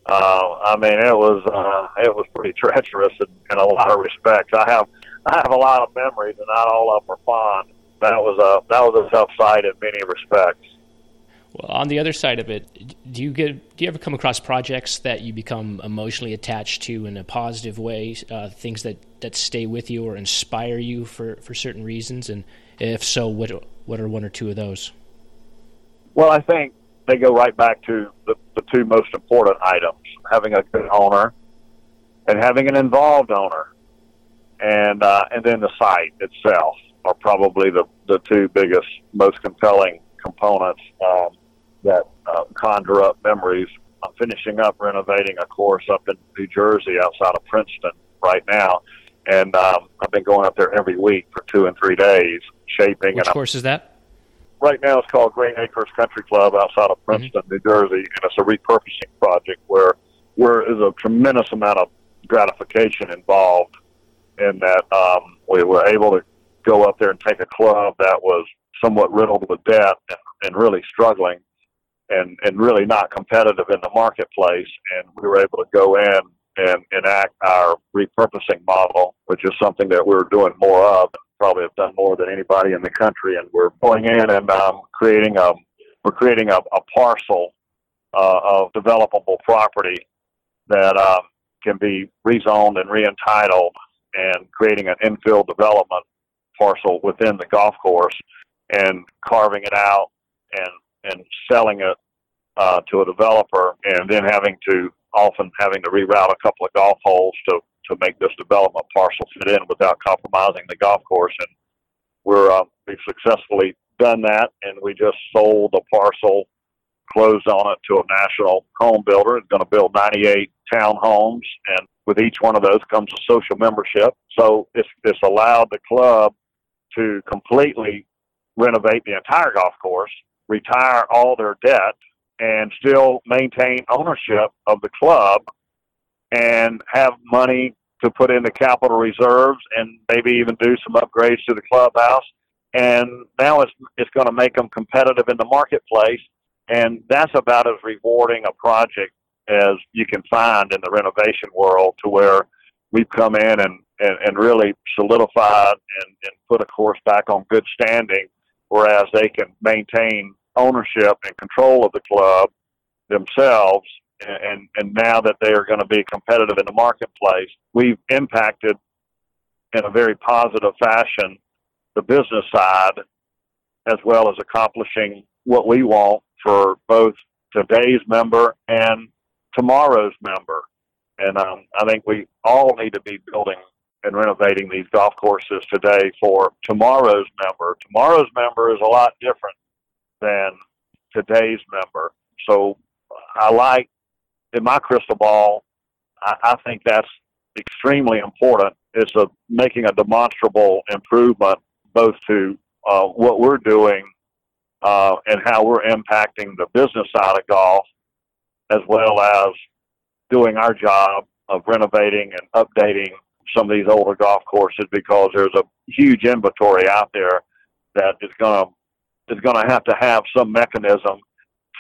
Uh, I mean, it was uh, it was pretty treacherous in, in a lot of respects. I have I have a lot of memories, and not all of them are fond. That was a that was a tough site in many respects. Well, on the other side of it, do you get do you ever come across projects that you become emotionally attached to in a positive way? Uh, things that, that stay with you or inspire you for, for certain reasons, and if so, what what are one or two of those? Well, I think they go right back to the, the two most important items: having a good owner and having an involved owner, and uh, and then the site itself are probably the the two biggest, most compelling components. Um, that uh, conjure up memories. I'm finishing up renovating a course up in New Jersey outside of Princeton right now, and um, I've been going up there every week for two and three days shaping. Which and course I'm, is that? Right now, it's called Green Acres Country Club outside of mm-hmm. Princeton, mm-hmm. New Jersey, and it's a repurposing project where where is a tremendous amount of gratification involved in that um, we were able to go up there and take a club that was somewhat riddled with debt and, and really struggling and and really not competitive in the marketplace. And we were able to go in and enact our repurposing model, which is something that we're doing more of, probably have done more than anybody in the country. And we're going in and um, creating a we're creating a, a parcel uh, of developable property that um, can be rezoned and reentitled and creating an infill development parcel within the golf course and carving it out and and selling it uh, to a developer and then having to often having to reroute a couple of golf holes to to make this development parcel fit in without compromising the golf course and we're uh, we've successfully done that and we just sold a parcel closed on it to a national home builder. It's going to build 98 townhomes, and with each one of those comes a social membership. So it's, it's allowed the club to completely renovate the entire golf course, retire all their debt, and still maintain ownership of the club and have money to put in the capital reserves and maybe even do some upgrades to the clubhouse. And now it's, it's going to make them competitive in the marketplace and that's about as rewarding a project as you can find in the renovation world to where we've come in and, and, and really solidified and, and put a course back on good standing, whereas they can maintain ownership and control of the club themselves. And, and now that they are going to be competitive in the marketplace, we've impacted in a very positive fashion the business side as well as accomplishing what we want for both today's member and tomorrow's member. And um, I think we all need to be building and renovating these golf courses today for tomorrow's member. Tomorrow's member is a lot different than today's member. So I like, in my crystal ball, I, I think that's extremely important. It's a, making a demonstrable improvement both to uh, what we're doing uh, and how we're impacting the business side of golf, as well as doing our job of renovating and updating some of these older golf courses because there's a huge inventory out there that is going to is going to have to have some mechanism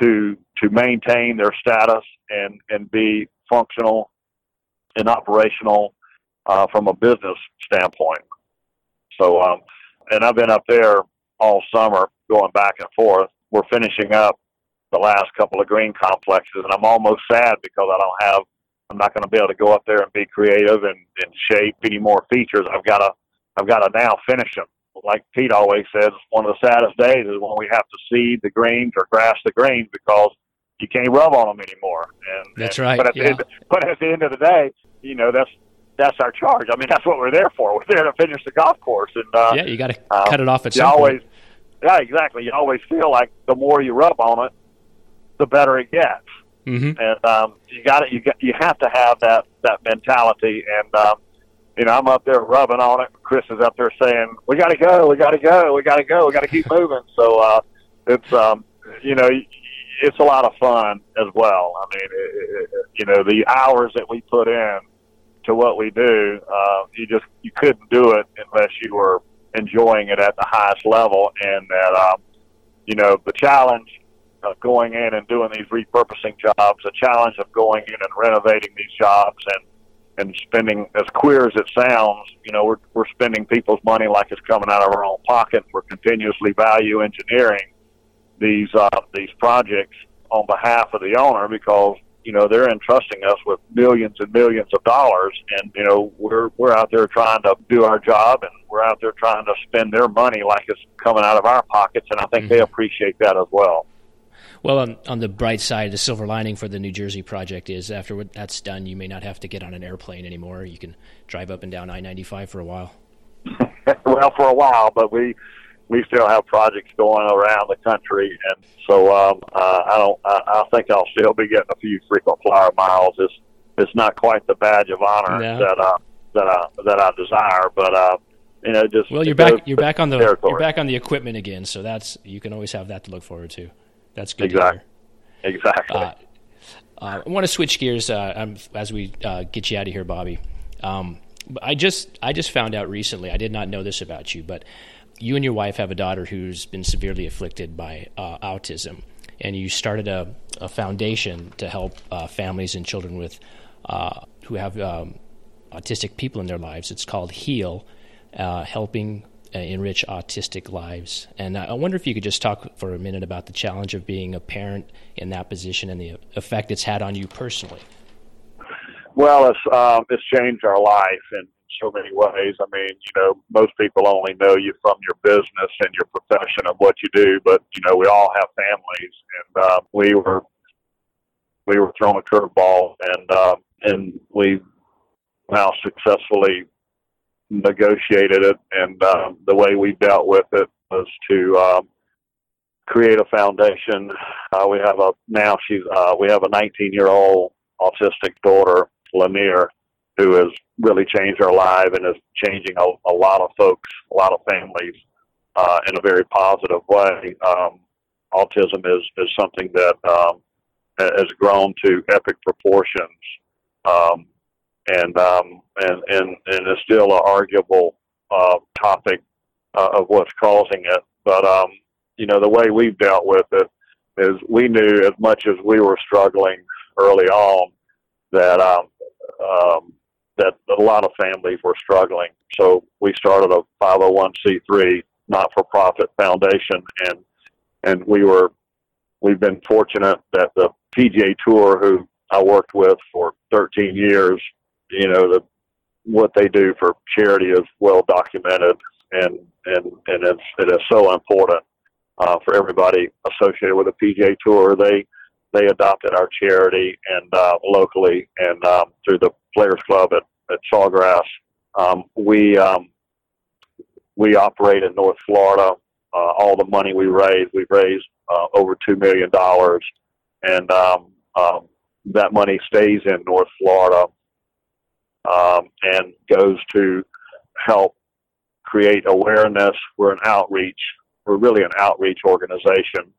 to to maintain their status and and be functional and operational uh, from a business standpoint. So, um, and I've been up there all summer going back and forth. We're finishing up the last couple of green complexes, and I'm almost sad because I don't have. I'm not going to be able to go up there and be creative and, and shape any more features. I've got to. I've got to now finish them. Like Pete always says, one of the saddest days is when we have to seed the greens or grass the greens because you can't rub on them anymore. And that's and, right. But at, yeah. the end, but at the end of the day, you know that's that's our charge. I mean, that's what we're there for. We're there to finish the golf course, and uh, yeah, you got to um, cut it off at you some always, point. Yeah, exactly. You always feel like the more you rub on it, the better it gets. Mm-hmm. And um, you got it. You got you have to have that that mentality. And um, you know, I'm up there rubbing on it. Chris is up there saying, "We got to go. We got to go. We got to go. We got to keep moving." So uh, it's um, you know, it's a lot of fun as well. I mean, it, it, you know, the hours that we put in to what we do, uh, you just you couldn't do it unless you were enjoying it at the highest level, and that um, you know the challenge of going in and doing these repurposing jobs, the challenge of going in and renovating these jobs, and and spending as queer as it sounds, you know, we're we're spending people's money like it's coming out of our own pocket. We're continuously value engineering these uh, these projects on behalf of the owner because you know they're entrusting us with millions and millions of dollars and you know we're we're out there trying to do our job and we're out there trying to spend their money like it's coming out of our pockets and I think mm-hmm. they appreciate that as well. Well, on, on the bright side, the silver lining for the New Jersey project is after what that's done, you may not have to get on an airplane anymore. You can drive up and down I ninety five for a while. well, for a while, but we we still have projects going around the country, and so um, uh, I don't. I, I think I'll still be getting a few frequent flyer miles. It's it's not quite the badge of honor no. that uh, that I that I desire, but uh, you know, just well, you're back. You're back on the territory. you're back on the equipment again, so that's you can always have that to look forward to. That's good. Exactly. Exactly. Uh, uh, I want to switch gears uh, as we uh, get you out of here, Bobby. Um, I just I just found out recently. I did not know this about you, but you and your wife have a daughter who's been severely afflicted by uh, autism, and you started a, a foundation to help uh, families and children with uh, who have um, autistic people in their lives. It's called Heal, uh, helping uh, enrich autistic lives. And I wonder if you could just talk for a minute about the challenge of being a parent in that position and the effect it's had on you personally. Well, it's um, it's changed our life in so many ways. I mean, you know, most people only know you from your business and your profession of what you do, but you know, we all have families, and uh, we were we were thrown a curveball, and uh, and we now successfully negotiated it, and um, the way we dealt with it was to um, create a foundation. Uh, we have a now she's uh, we have a 19 year old autistic daughter, Lanier, who has really changed our life and is changing a, a lot of folks, a lot of families uh, in a very positive way. Um, autism is is something that um, has grown to epic proportions. Um, and um, and and and is still an arguable uh, topic uh, of what's causing it. But um, you know, the way we've dealt with it is we knew as much as we were struggling early on that um, um, that a lot of families were struggling. So we started a 501c3 not-for-profit foundation, and and we were we've been fortunate that the PGA Tour, who I worked with for 13 years, you know, the, what they do for charity is well documented, and and and it's it is so important uh, for everybody associated with the PGA Tour. They they adopted our charity and uh, locally and um, through the Players Club at, at Sawgrass. Um, we um, we operate in North Florida. Uh, all the money we raise, we've raised uh, over two million dollars, and um, um, that money stays in North Florida um, and goes to help create awareness. We're an outreach. We're really an outreach organization,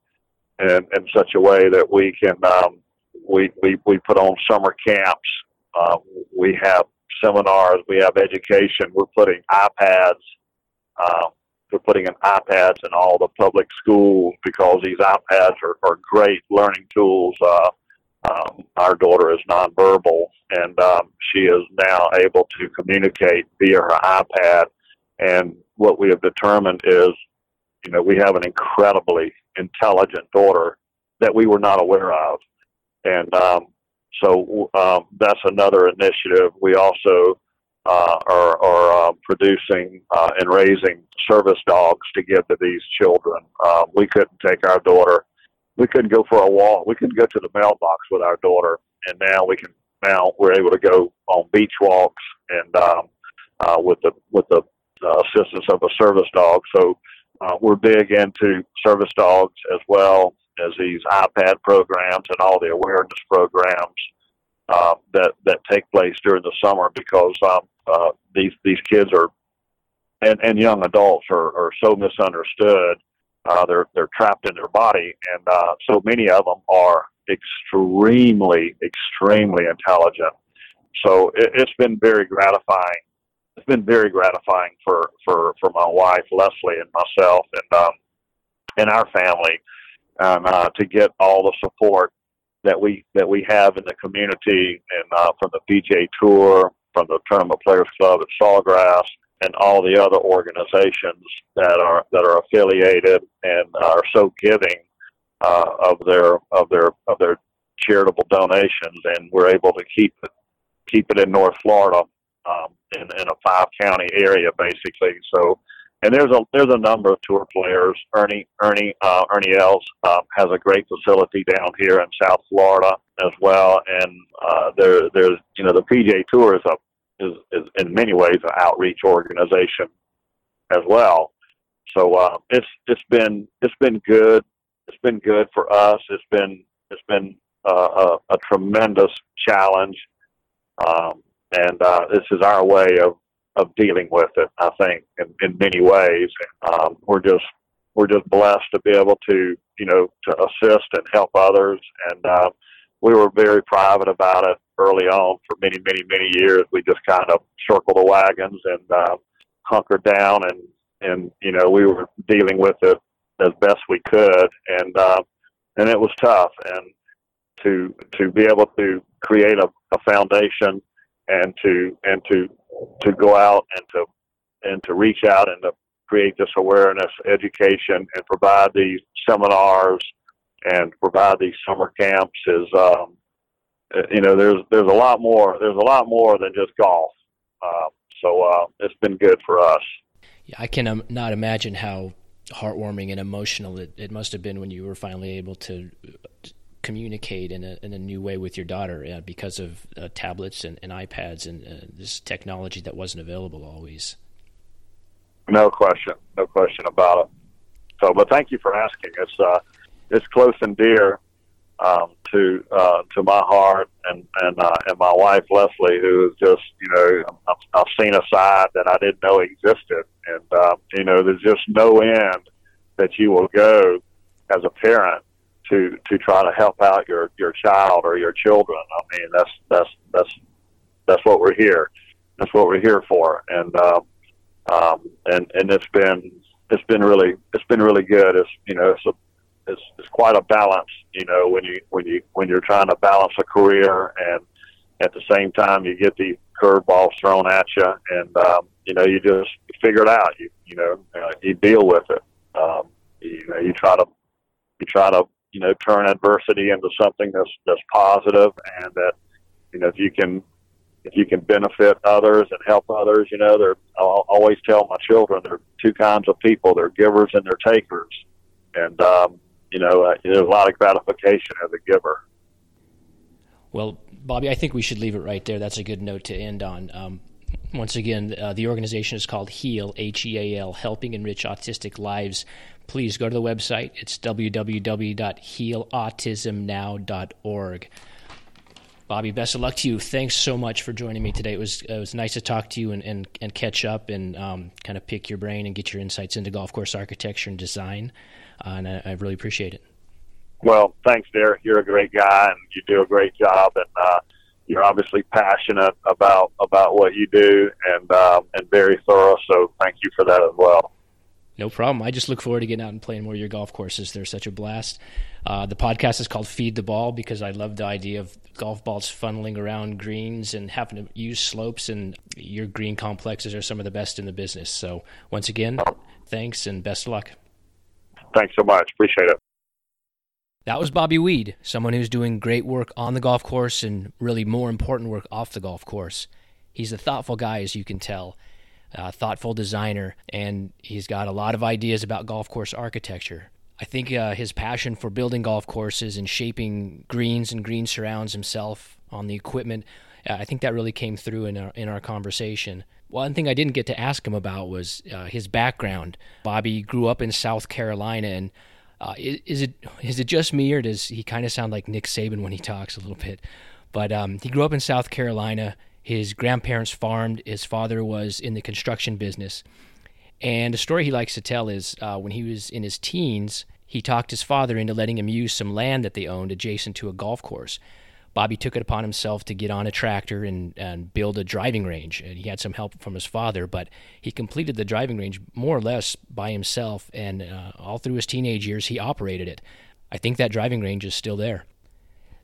and in such a way that we can um, we, we we put on summer camps. Uh, we have seminars. We have education. We're putting iPads. Uh, we're putting in iPads in all the public schools because these iPads are, are great learning tools. Uh, um, our daughter is nonverbal, and um, she is now able to communicate via her iPad. And what we have determined is, you know, we have an incredibly intelligent daughter that we were not aware of, and um, so um, that's another initiative. We also uh, are, are uh, producing uh, and raising service dogs to give to these children. Uh, we couldn't take our daughter we couldn't go for a walk. We couldn't go to the mailbox with our daughter, and now we can. Now we're able to go on beach walks and um, uh, with the with the uh, assistance of a service dog. So uh, we're big into service dogs as well as these iPad programs and all the awareness programs uh, that that take place during the summer because um, uh, these these kids are and, and young adults are, are so misunderstood uh, they're they're trapped in their body, and uh, so many of them are extremely, extremely intelligent. So it, it's been very gratifying. It's been very gratifying for for for my wife Leslie and myself and um, and our family, and uh, to get all the support that we that we have in the community and uh, from the PGA Tour, from the Tournament Players Club at Sawgrass, and all the other organizations that are that are affiliated and are so giving uh, of their of their of their charitable donations, and we're able to keep it keep it in North Florida um, in in a five county area basically. So. And there's a there's a number of tour players. Ernie Ernie uh, Ernie Els uh, has a great facility down here in South Florida as well. And uh, there there's you know the PGA Tour is a is, is in many ways an outreach organization as well. So uh, it's it's been it's been good. It's been good for us. It's been it's been uh, a, a tremendous challenge, um, and uh, this is our way of, of dealing with it. I think in, in many ways, um, we're just we're just blessed to be able to you know to assist and help others, and uh, we were very private about it early on for many, many, many years. We just kind of circled the wagons and uh, hunkered down, and and you know we were dealing with it as best we could, and uh, and it was tough. And to to be able to create a, a foundation and to and to to go out and to and to reach out and to create this awareness, education, and provide these seminars and provide these summer camps is, um, you know, there's there's a lot more. There's a lot more than just golf. Uh, so uh, it's been good for us. Yeah, I can um, not imagine how heartwarming and emotional it, it must have been when you were finally able to communicate in a in a new way with your daughter uh, because of uh, tablets and, and, iPads and uh, this technology that wasn't available always. No question, no question about it. So, but thank you for asking. It's uh, it's close and dear um, to uh, to my heart and and uh, and my wife Leslie, who is just you know I've, I've seen a side that I didn't know existed, and uh, you know there's just no end that you will go as a parent to to try to help out your your child or your children. I mean that's that's that's that's what we're here. That's what we're here for, and um, um, and and it's been it's been really it's been really good. It's you know it's a it's, it's quite a balance, you know, when you when you when you're trying to balance a career and at the same time you get these curveballs thrown at you, and um, you know you just figure it out. You you know uh, you deal with it. Um, you know you try to you try to you know turn adversity into something that's that's positive, and that you know if you can if you can benefit others and help others, you know, they're, I'll always tell my children there are two kinds of people. They're givers and they're takers. And, um, you know, uh, there's a lot of gratification as a giver. Well, Bobby, I think we should leave it right there. That's a good note to end on. Um, once again, uh, the organization is called HEAL, H E A L, Helping Enrich Autistic Lives. Please go to the website. It's www.healautismnow.org. Bobby, best of luck to you. Thanks so much for joining me today. It was it was nice to talk to you and, and, and catch up and um, kind of pick your brain and get your insights into golf course architecture and design uh, and I, I, really appreciate it. Well, thanks, Derek. You're a great guy, and you do a great job, and uh, you're obviously passionate about about what you do, and um, and very thorough. So, thank you for that as well. No problem. I just look forward to getting out and playing more of your golf courses. They're such a blast. Uh, the podcast is called Feed the Ball because I love the idea of golf balls funneling around greens and having to use slopes, and your green complexes are some of the best in the business. So, once again, thanks and best of luck. Thanks so much. Appreciate it. That was Bobby Weed, someone who's doing great work on the golf course and really more important work off the golf course. He's a thoughtful guy, as you can tell, a thoughtful designer, and he's got a lot of ideas about golf course architecture. I think uh, his passion for building golf courses and shaping greens and green surrounds himself on the equipment, uh, I think that really came through in our, in our conversation. One thing I didn't get to ask him about was uh, his background. Bobby grew up in South Carolina, and uh, is, is, it is it just me, or does he kind of sound like Nick Saban when he talks a little bit? But um, he grew up in South Carolina. His grandparents farmed. His father was in the construction business. And a story he likes to tell is uh, when he was in his teens, he talked his father into letting him use some land that they owned adjacent to a golf course. Bobby took it upon himself to get on a tractor and, and build a driving range. And he had some help from his father, but he completed the driving range more or less by himself. And uh, all through his teenage years, he operated it. I think that driving range is still there.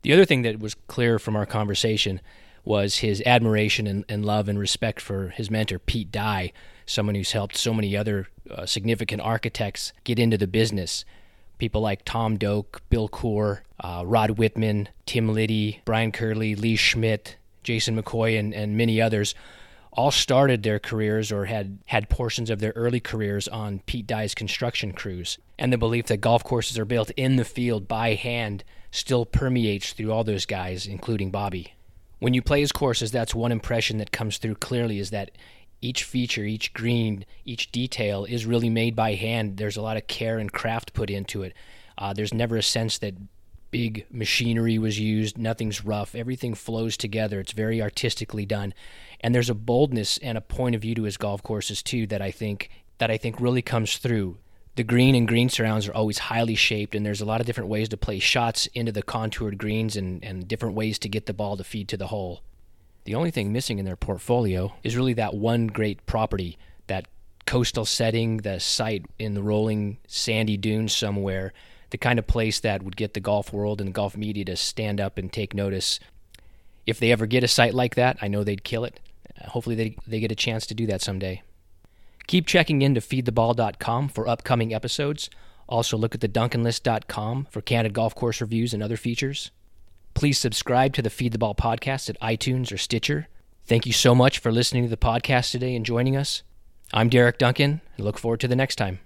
The other thing that was clear from our conversation was his admiration and, and love and respect for his mentor, Pete Dye, someone who's helped so many other uh, significant architects get into the business people like Tom Doak, Bill Coore, uh, Rod Whitman, Tim Liddy, Brian Curley, Lee Schmidt, Jason McCoy, and, and many others all started their careers or had had portions of their early careers on Pete Dye's construction crews. And the belief that golf courses are built in the field by hand still permeates through all those guys, including Bobby. When you play his courses, that's one impression that comes through clearly is that each feature, each green, each detail is really made by hand. There's a lot of care and craft put into it. Uh, there's never a sense that big machinery was used. Nothing's rough. Everything flows together. It's very artistically done, and there's a boldness and a point of view to his golf courses too that I think that I think really comes through. The green and green surrounds are always highly shaped, and there's a lot of different ways to play shots into the contoured greens and, and different ways to get the ball to feed to the hole. The only thing missing in their portfolio is really that one great property, that coastal setting, the site in the rolling sandy dunes somewhere, the kind of place that would get the golf world and the golf media to stand up and take notice. If they ever get a site like that, I know they'd kill it. Hopefully, they, they get a chance to do that someday. Keep checking in to feedtheball.com for upcoming episodes. Also, look at the duncanlist.com for candid golf course reviews and other features. Please subscribe to the Feed the Ball podcast at iTunes or Stitcher. Thank you so much for listening to the podcast today and joining us. I'm Derek Duncan and look forward to the next time.